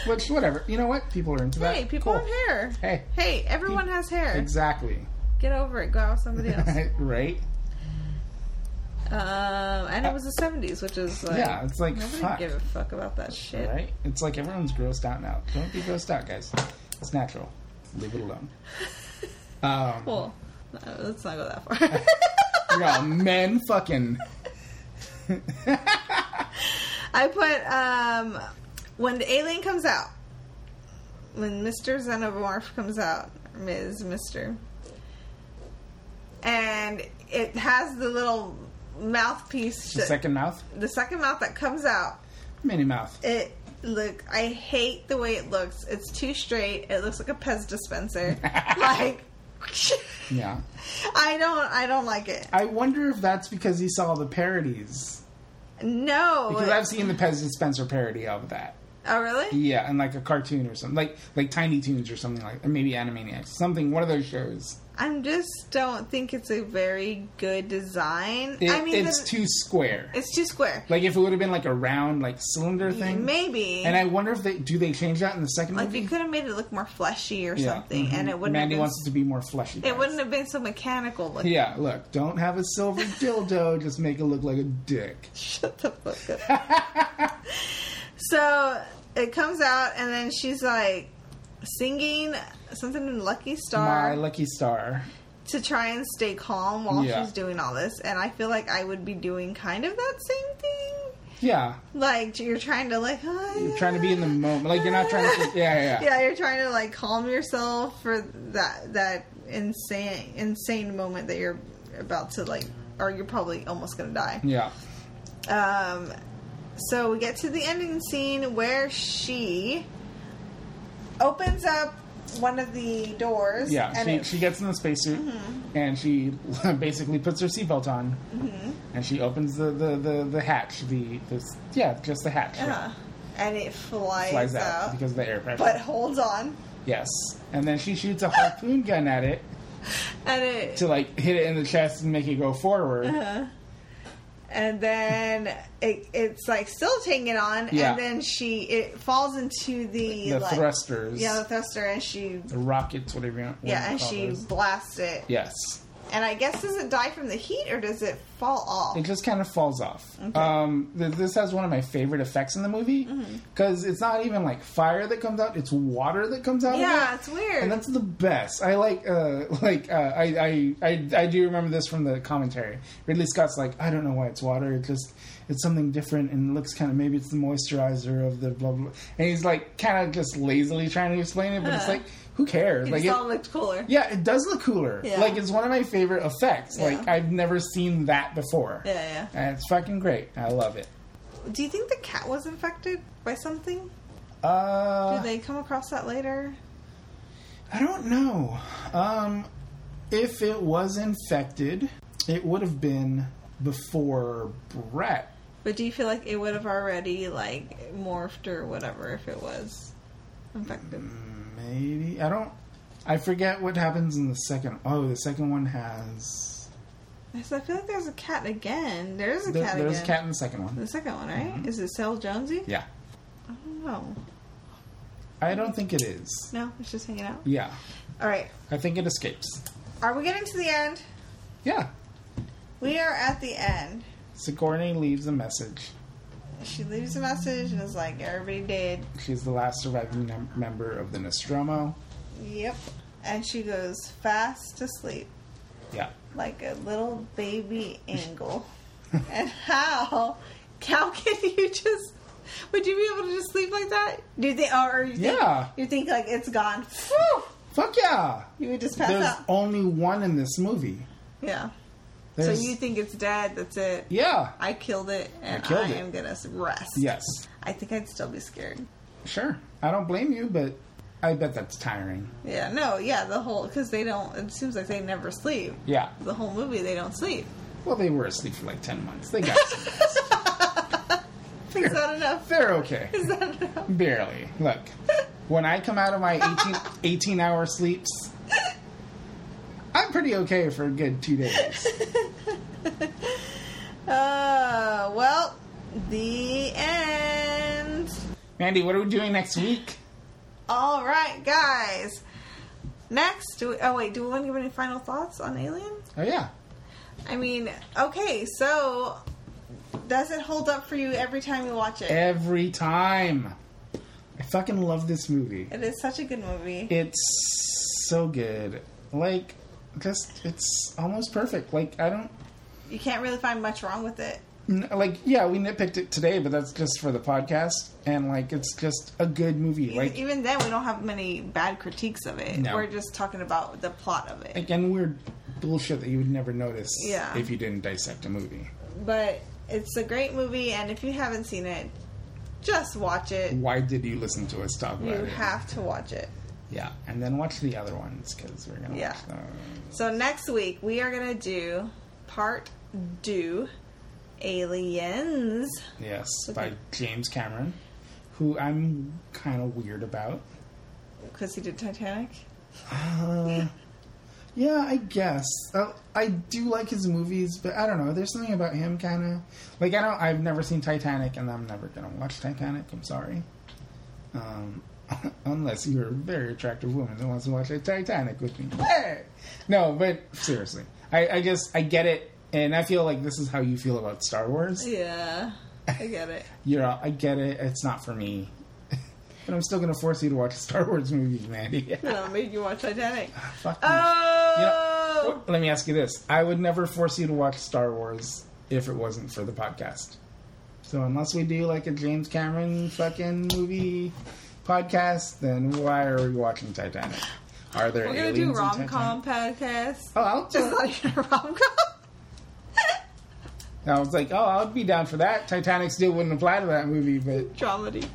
Which, whatever. You know what? People are into that. hey, people Cool. have hair. Hey. Hey, everyone has hair. Exactly. Get over it. Go out with somebody else. right? um, and it was the seventies, which is like Yeah, it's like, nobody fuck. give a fuck about that shit. Right? It's like everyone's grossed out now. Don't be grossed out, guys. It's natural. Leave it alone. Um, Well, uh, let's not go that far. men fucking. I put um when the alien comes out, when Mister Xenomorph comes out, Ms. Mister, and it has the little mouthpiece, The that- second mouth? the second mouth that comes out. Mini mouth. It look, I hate the way it looks. It's too straight. It looks like a Pez dispenser. like, Yeah. I don't, I don't like it. I wonder if that's because he saw the parodies. No. Because I've seen the Pez Dispenser parody of that. Oh really? Yeah, and like a cartoon or something. Like like Tiny Toons or something like or maybe Animaniacs. Something, one of those shows. I just don't think it's a very good design. It, I mean, it's the- too square. it's too square. Like if it would have been like a round, like cylinder thing. Maybe. And I wonder if they do they change that in the second like movie. you could have made it look more fleshy or Yeah, something, mhm. and it wouldn't Mandy have been. wants it to be more fleshy. it wouldn't have been so mechanical looking. Yeah, look, don't have a silver dildo. Just make it look like a dick. Shut the fuck up. so it comes out, and then she's like singing something in Lucky Star. My lucky star. to try and stay calm while Yeah. she's doing all this. And I feel like I would be doing kind of that same thing. Yeah, Like you're trying to like you're trying to be in the moment. Like you're not trying to. Yeah, yeah, yeah. yeah, you're trying to like calm yourself for that that insane insane moment that you're about to like, or you're probably almost gonna die. Yeah. Um, so we get to the ending scene where she opens up one of the doors. Yeah, and she, it- she gets in the spacesuit and she basically puts her seatbelt on, and she opens the, the, the, the hatch. The, the yeah, just the hatch. uh, and it flies, Flies out, out, because of the air pressure. but holds on, yes, and then she shoots a harpoon gun at it and it to like hit it in the chest and make it go forward. Uh-huh. And then it, it's like still taking on, Yeah. and then she it falls into the, The like, thrusters, Yeah, the thruster, and she the rockets, whatever you want. yeah, and she those. blasts it. Yes, And I guess does it die from the heat or does it fall off? it just kind of falls off. Okay. Um, th- this has one of my favorite effects in the movie Mm-hmm. because it's not even like fire that comes out; it's water that comes out. of it. yeah, it's weird. and that's the best. I like, uh, like, uh, I, I, I, I do remember this from the commentary. Ridley Scott's like, I don't know why it's water. It just, it's something different, and it looks kind of maybe it's the moisturizer of the blah blah. And he's like, kind of just lazily trying to explain it, but it's like, who cares? it like, it, all looked cooler. yeah, it does look cooler. Yeah. Like, it's one of my favorite effects. Yeah. Like, I've never seen that before. Yeah, yeah. And it's fucking great. I love it. Do you think the cat was infected by something? Uh, Did they come across that later? I don't know. Um, if it was infected, it would have been before Brett. But do you feel like it would have already like morphed or whatever if it was infected? Maybe I don't. I forget what happens in the second. Oh, the second one has. Yes, I feel like there's a cat again. There's a There, cat there's again. a cat in the second one. The second one, right? Mm-hmm. Is it Sel Jonesy? Yeah, I don't know. I don't think it is. No, it's just hanging out. Yeah, All right. I think it escapes. Are we getting to the end? Yeah, We are at the end. Sigourney leaves a message. She leaves a message and is like, everybody dead. She's the last surviving mem- member of the Nostromo. Yep. And she goes fast to sleep Yeah, like a little baby angle. and how? How can you just. Would you be able to just sleep like that? Do you think, or you think, Yeah. you think like it's gone? Fuck yeah. you would just pass There's out. only one in this movie. Yeah. So you think it's dead? That's it. Yeah. I killed it, and I, killed it. am gonna rest. Yes. I think I'd still be scared. Sure. I don't blame you, but I bet that's tiring. Yeah, no, yeah, the whole because they don't. It seems like they never sleep. Yeah. The whole movie, they don't sleep. Well, they were asleep for like 10 months. They got some. Is that enough? They're okay. Is that enough? Barely. Look, when I come out of my 18, 18 hour sleeps, I'm pretty okay for a good two days. Uh, well, the end. Mandy, what are we doing next week? All right, guys. Next, do we, oh wait, do we want to give any final thoughts on Alien? Oh, yeah. I mean, okay, so does it hold up for you every time you watch it? Every time. I fucking love this movie. It is such a good movie. It's so good. Like, just, it's almost perfect. Like, I don't. You can't really find much wrong with it. N- like yeah we nitpicked it today but that's just for the podcast and like it's just a good movie Even- like Even then, we don't have many bad critiques of it. No. We're just talking about the plot of it. again weird bullshit that you would never notice Yeah. if you didn't dissect a movie But it's a great movie, and if you haven't seen it, just watch it. why did you listen to us talk You about it have to watch it. Yeah and then watch the other ones because we're gonna Yeah. watch them So next week we are gonna do part do Aliens. yes Okay. by james cameron who i'm kind of weird about Because he did Titanic. uh, yeah i guess uh, i do like his movies but i don't know there's something about him kind of like i don't i've never seen titanic and i'm never gonna watch titanic i'm sorry um, unless you're a very attractive woman that wants to watch a titanic with me hey! no but seriously I, I just i get it and i feel like this is how you feel about star wars Yeah, I get it. you're all, i get it it's not for me but i'm still gonna force you to watch a star wars movie mandy And I made you watch Titanic. Fuck you. Oh! oh, let me ask you this: I would never force you to watch Star Wars if it wasn't for the podcast. So unless we do like a James Cameron fucking movie podcast, then why are we watching Titanic? Are there we're gonna do rom com podcast. Oh, I'll Just like a rom com. I was like, oh, I'll be down for that. Titanic still wouldn't apply to that movie, but Dramedy.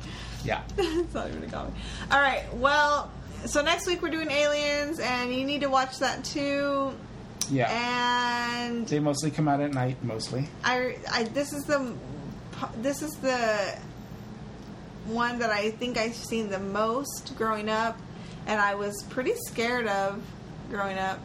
yeah. it's not even a comedy. All right. Well, so next week we're doing Aliens, and you need to watch that too. Yeah. And They mostly come out at night, mostly. I, I this is the this is the one that I think I've seen the most growing up, and I was pretty scared of growing up.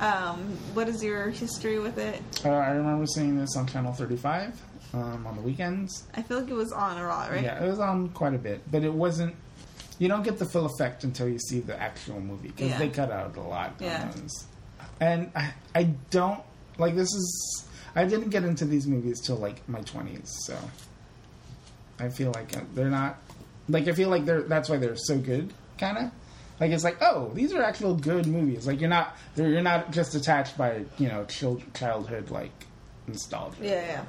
Um, what is your history with it? Uh, I remember seeing this on Channel 35 um, on the weekends. I feel like it was on a lot, right? Yeah, it was on quite a bit, but it wasn't. You don't get the full effect until you see the actual movie because Yeah. they cut out a lot. Yeah. And I, I don't like this is. I didn't get into these movies till like my twenties, so I feel like uh, they're not. Like I feel like they're. That's why they're so good, kind of. Like it's like, oh, these are actual good movies. Like you're not. They're, you're not just attached by you know child, childhood like nostalgia. Yeah, yeah.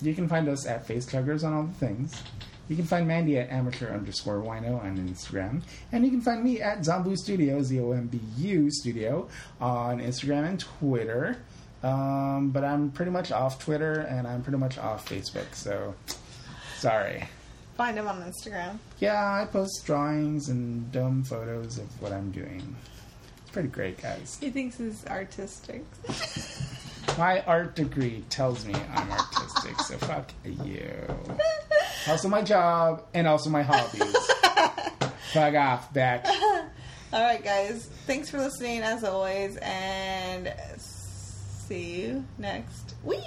You can find us at Face Chuggers on all the things. You can find Mandy at amateur underscore wino on Instagram. And you can find me at Zombu Studio, Z O M B U Studio, on Instagram and Twitter. Um, but I'm pretty much off Twitter and I'm pretty much off Facebook, so sorry. Find him on Instagram. Yeah, I post drawings and dumb photos of what I'm doing. It's pretty great, guys. He thinks he's artistic. My art degree tells me I'm artistic, so fuck you. Also my job and also my hobbies. fuck off, back. All right, guys. Thanks for listening as always, and see you next week.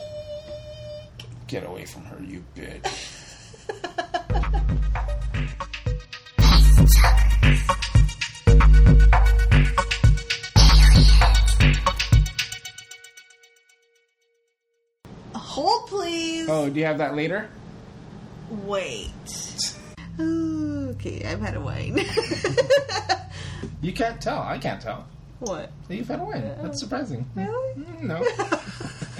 Get away from her, you bitch. Hold, please. Oh, do you have that later? Wait. Okay, I've had a wine. You can't tell. I can't tell. what? You've had a wine. That's surprising. Really? Mm, No.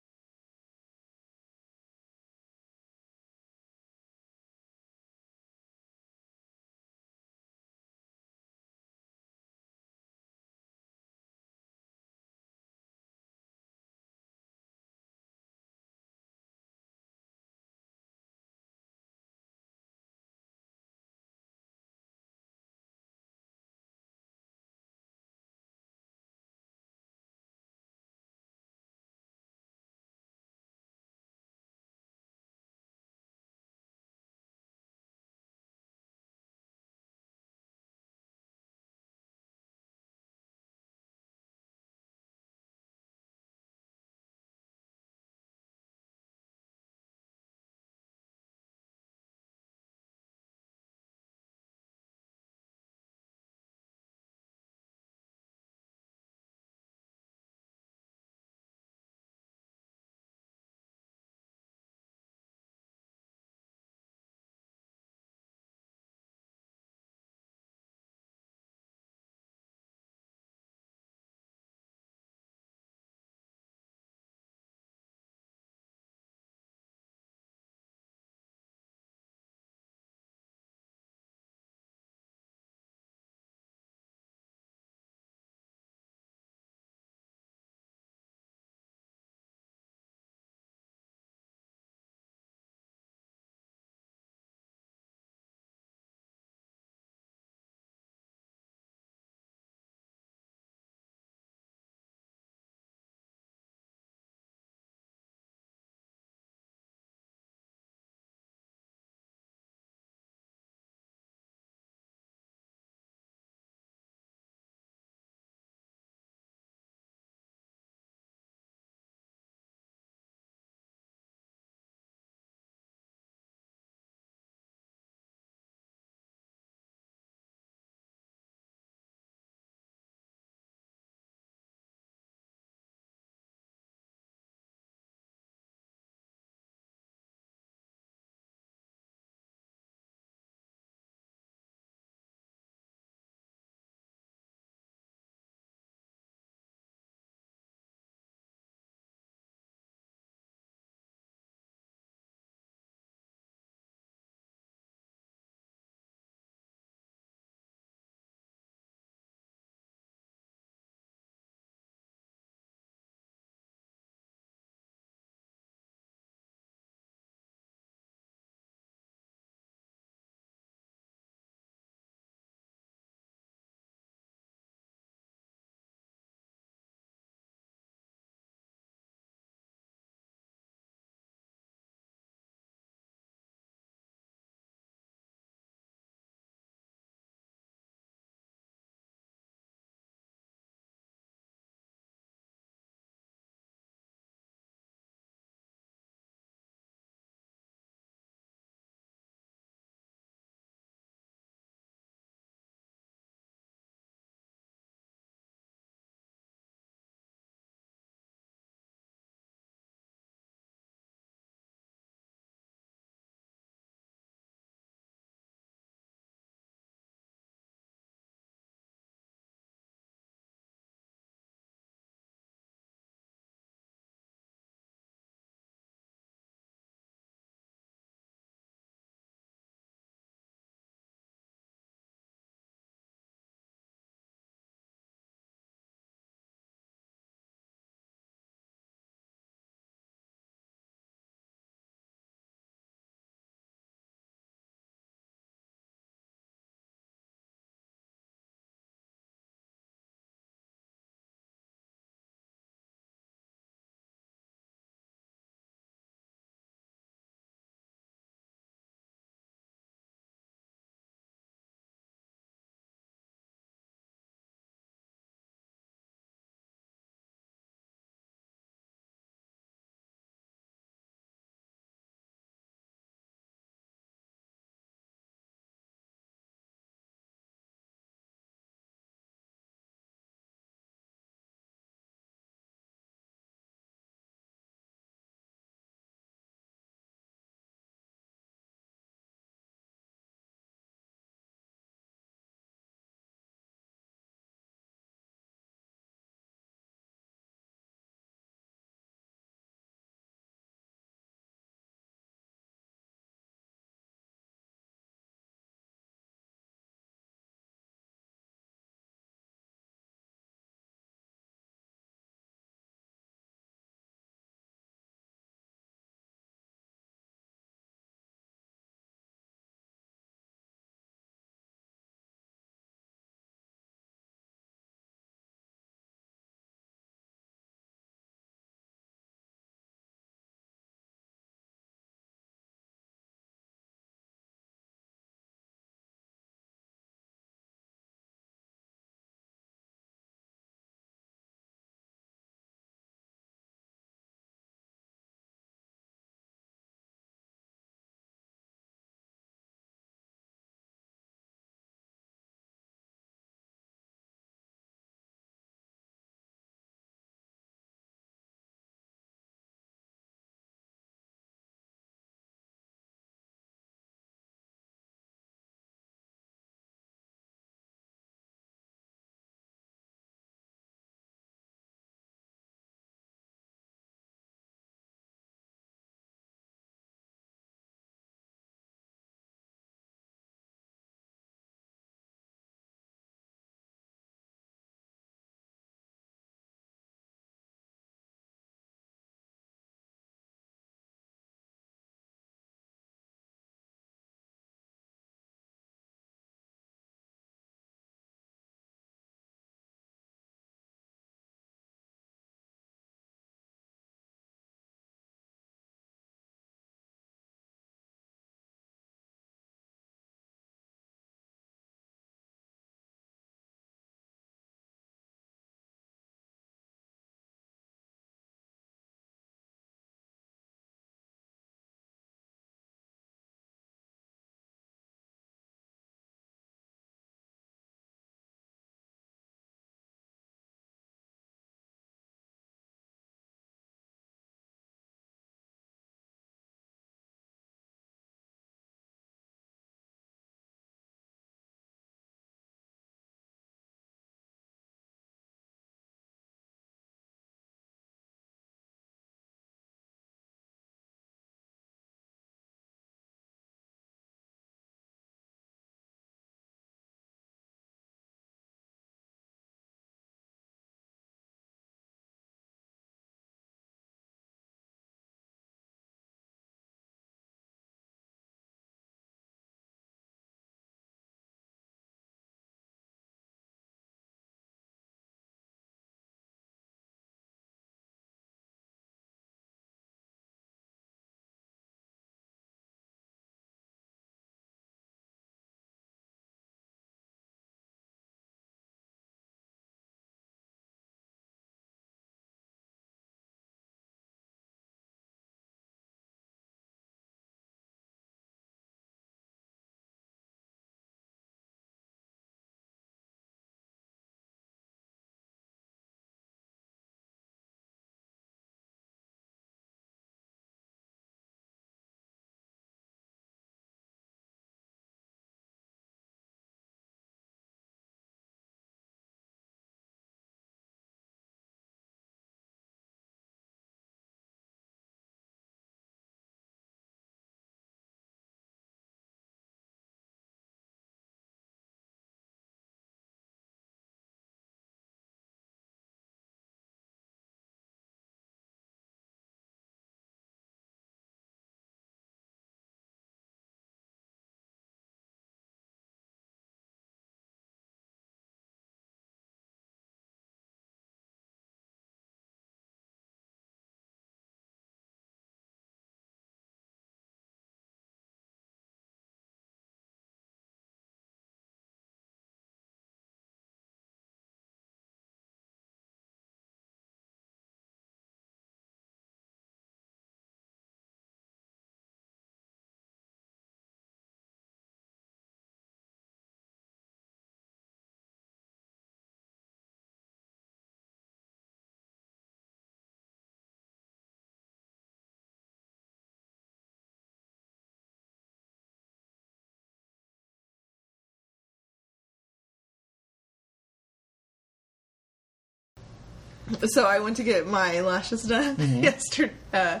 So I went to get my lashes done mm-hmm. yesterday, uh,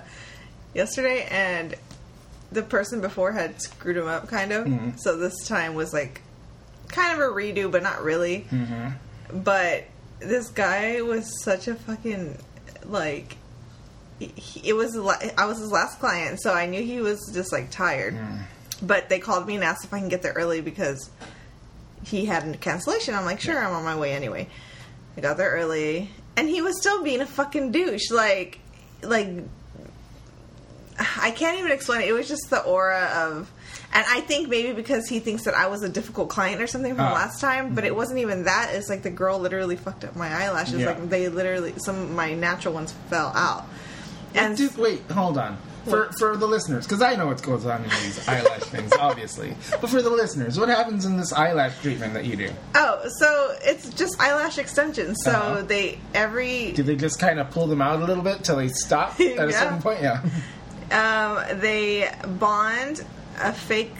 yesterday, and the person before had screwed them up, kind of. Mm-hmm. So this time was like kind of a redo, but not really. Mm-hmm. But this guy was such a fucking like. he- It was I was his last client, so I knew he was just like tired. Mm. But they called me and asked if I can get there early because he had a cancellation. I'm like, sure, I'm on my way anyway. I got there early, and he was still being a fucking douche. Like, like I can't even explain it. It was just the aura of, and I think maybe because he thinks that I was a difficult client or something from Oh. last time, but it wasn't even that. It's like the girl literally fucked up my eyelashes. Yeah. Like they literally, some of my natural ones fell out. And Dude, wait, hold on. For for the listeners, because I know what goes on in these eyelash things, obviously. But for the listeners, what happens in this eyelash treatment that you do? oh, so it's just eyelash extensions. So Uh-huh. they every Do they just kind of pull them out a little bit till they stop at a certain point? Yeah. Um, they bond a fake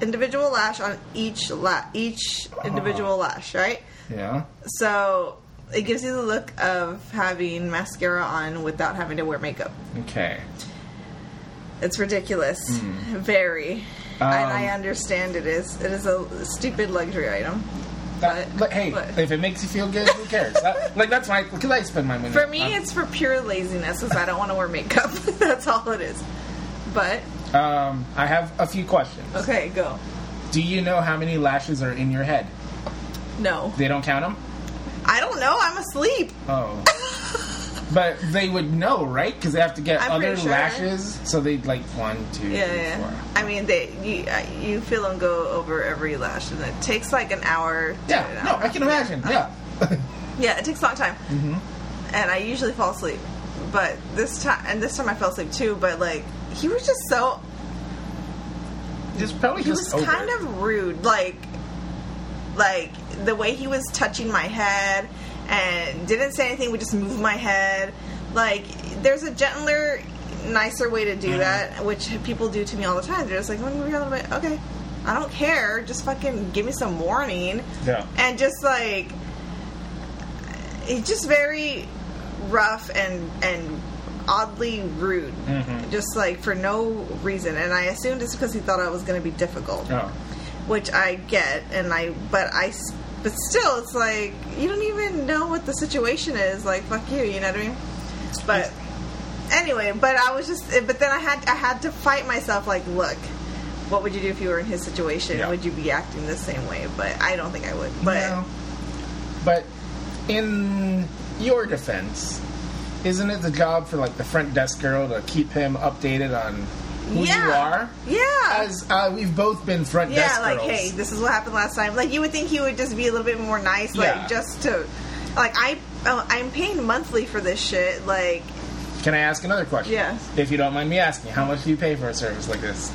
individual lash on each la- each individual lash, right? Yeah. So it gives you the look of having mascara on without having to wear makeup. Okay. It's ridiculous, very, and I Um, understand it is. It is a stupid luxury item. That, But- but hey, but- if it makes you feel good, who cares? That, like that's my because I spend my money. For me, on- it's for pure laziness, because I don't want to wear makeup. That's all it is. But Um, I have a few questions. okay, go. Do you know how many lashes are in your head? No, They don't count them. I don't know. I'm asleep. Oh. but they would know, right? Because they have to get I'm other sure. lashes. So they like one, two, Yeah, three, yeah. four. I mean, they you uh, you feel them go over every lash, and it takes like an hour. Yeah, an no. I can imagine. Yeah. Yeah, it takes a long time, hmm and I usually fall asleep. But this time, and this time I fell asleep too. But like, he was just so Just probably he just was kind it. of rude, like like the way he was touching my head and didn't say anything, would just move my head. Like there's a gentler, nicer way to do Mhm. that, which people do to me all the time. They're just like, "Let me move a little bit." Okay, I don't care. Just fucking give me some warning. Yeah. And just like it's just very rough and and oddly rude. Mhm. Just like for no reason, and I assumed it's because he thought I was going to be difficult Oh. which I get, and I, but I, but still, it's like you don't even know what the situation is. Like, fuck you, you know what I mean? But anyway, but I was just, but then I had, I had to fight myself. Like, look, what would you do if you were in his situation? Yeah. Would you be acting the same way? But I don't think I would. But No. But in your defense, isn't it the job for like the front desk girl to keep him updated on who yeah, you are? yeah. As uh, we've both been front yeah, desk like, girls. hey, this is what happened last time. Like, you would think he would just be a little bit more nice, like, Yeah. just to, like, I, oh, I'm paying monthly for this shit. Like, Can I ask another question? Yes. If you don't mind me asking, how much do you pay for a service like this?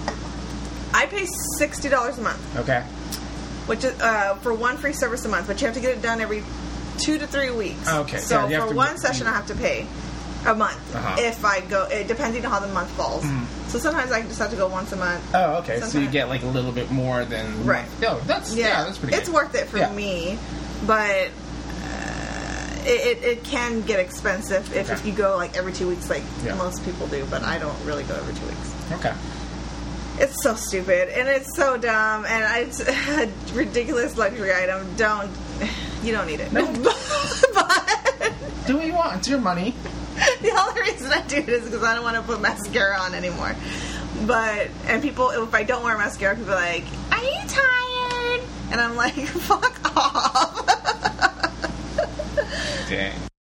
I pay sixty dollars a month. Okay. which is uh, for one free service a month, but you have to get it done every two to three weeks. Okay, So yeah, you have for to- one session, I have to pay a month Uh-huh. if I go, it, depending on how the month falls. So sometimes I just have to go once a month. Oh, okay. So you get like a little bit more than Right. No, that's yeah, that's pretty. It's good. worth it for Yeah. me, but uh, it, it, it can get expensive if, if you go like every two weeks, like Yeah. most people do. But I don't really go every two weeks. Okay. It's so stupid and it's so dumb and it's a ridiculous luxury item. Don't you don't need it. No. but Do what you want. It's your money. the only reason I do it is because I don't want to put mascara on anymore. But and people, if I don't wear mascara, people are like, "Are you tired?" And I'm like, "Fuck off." Dang.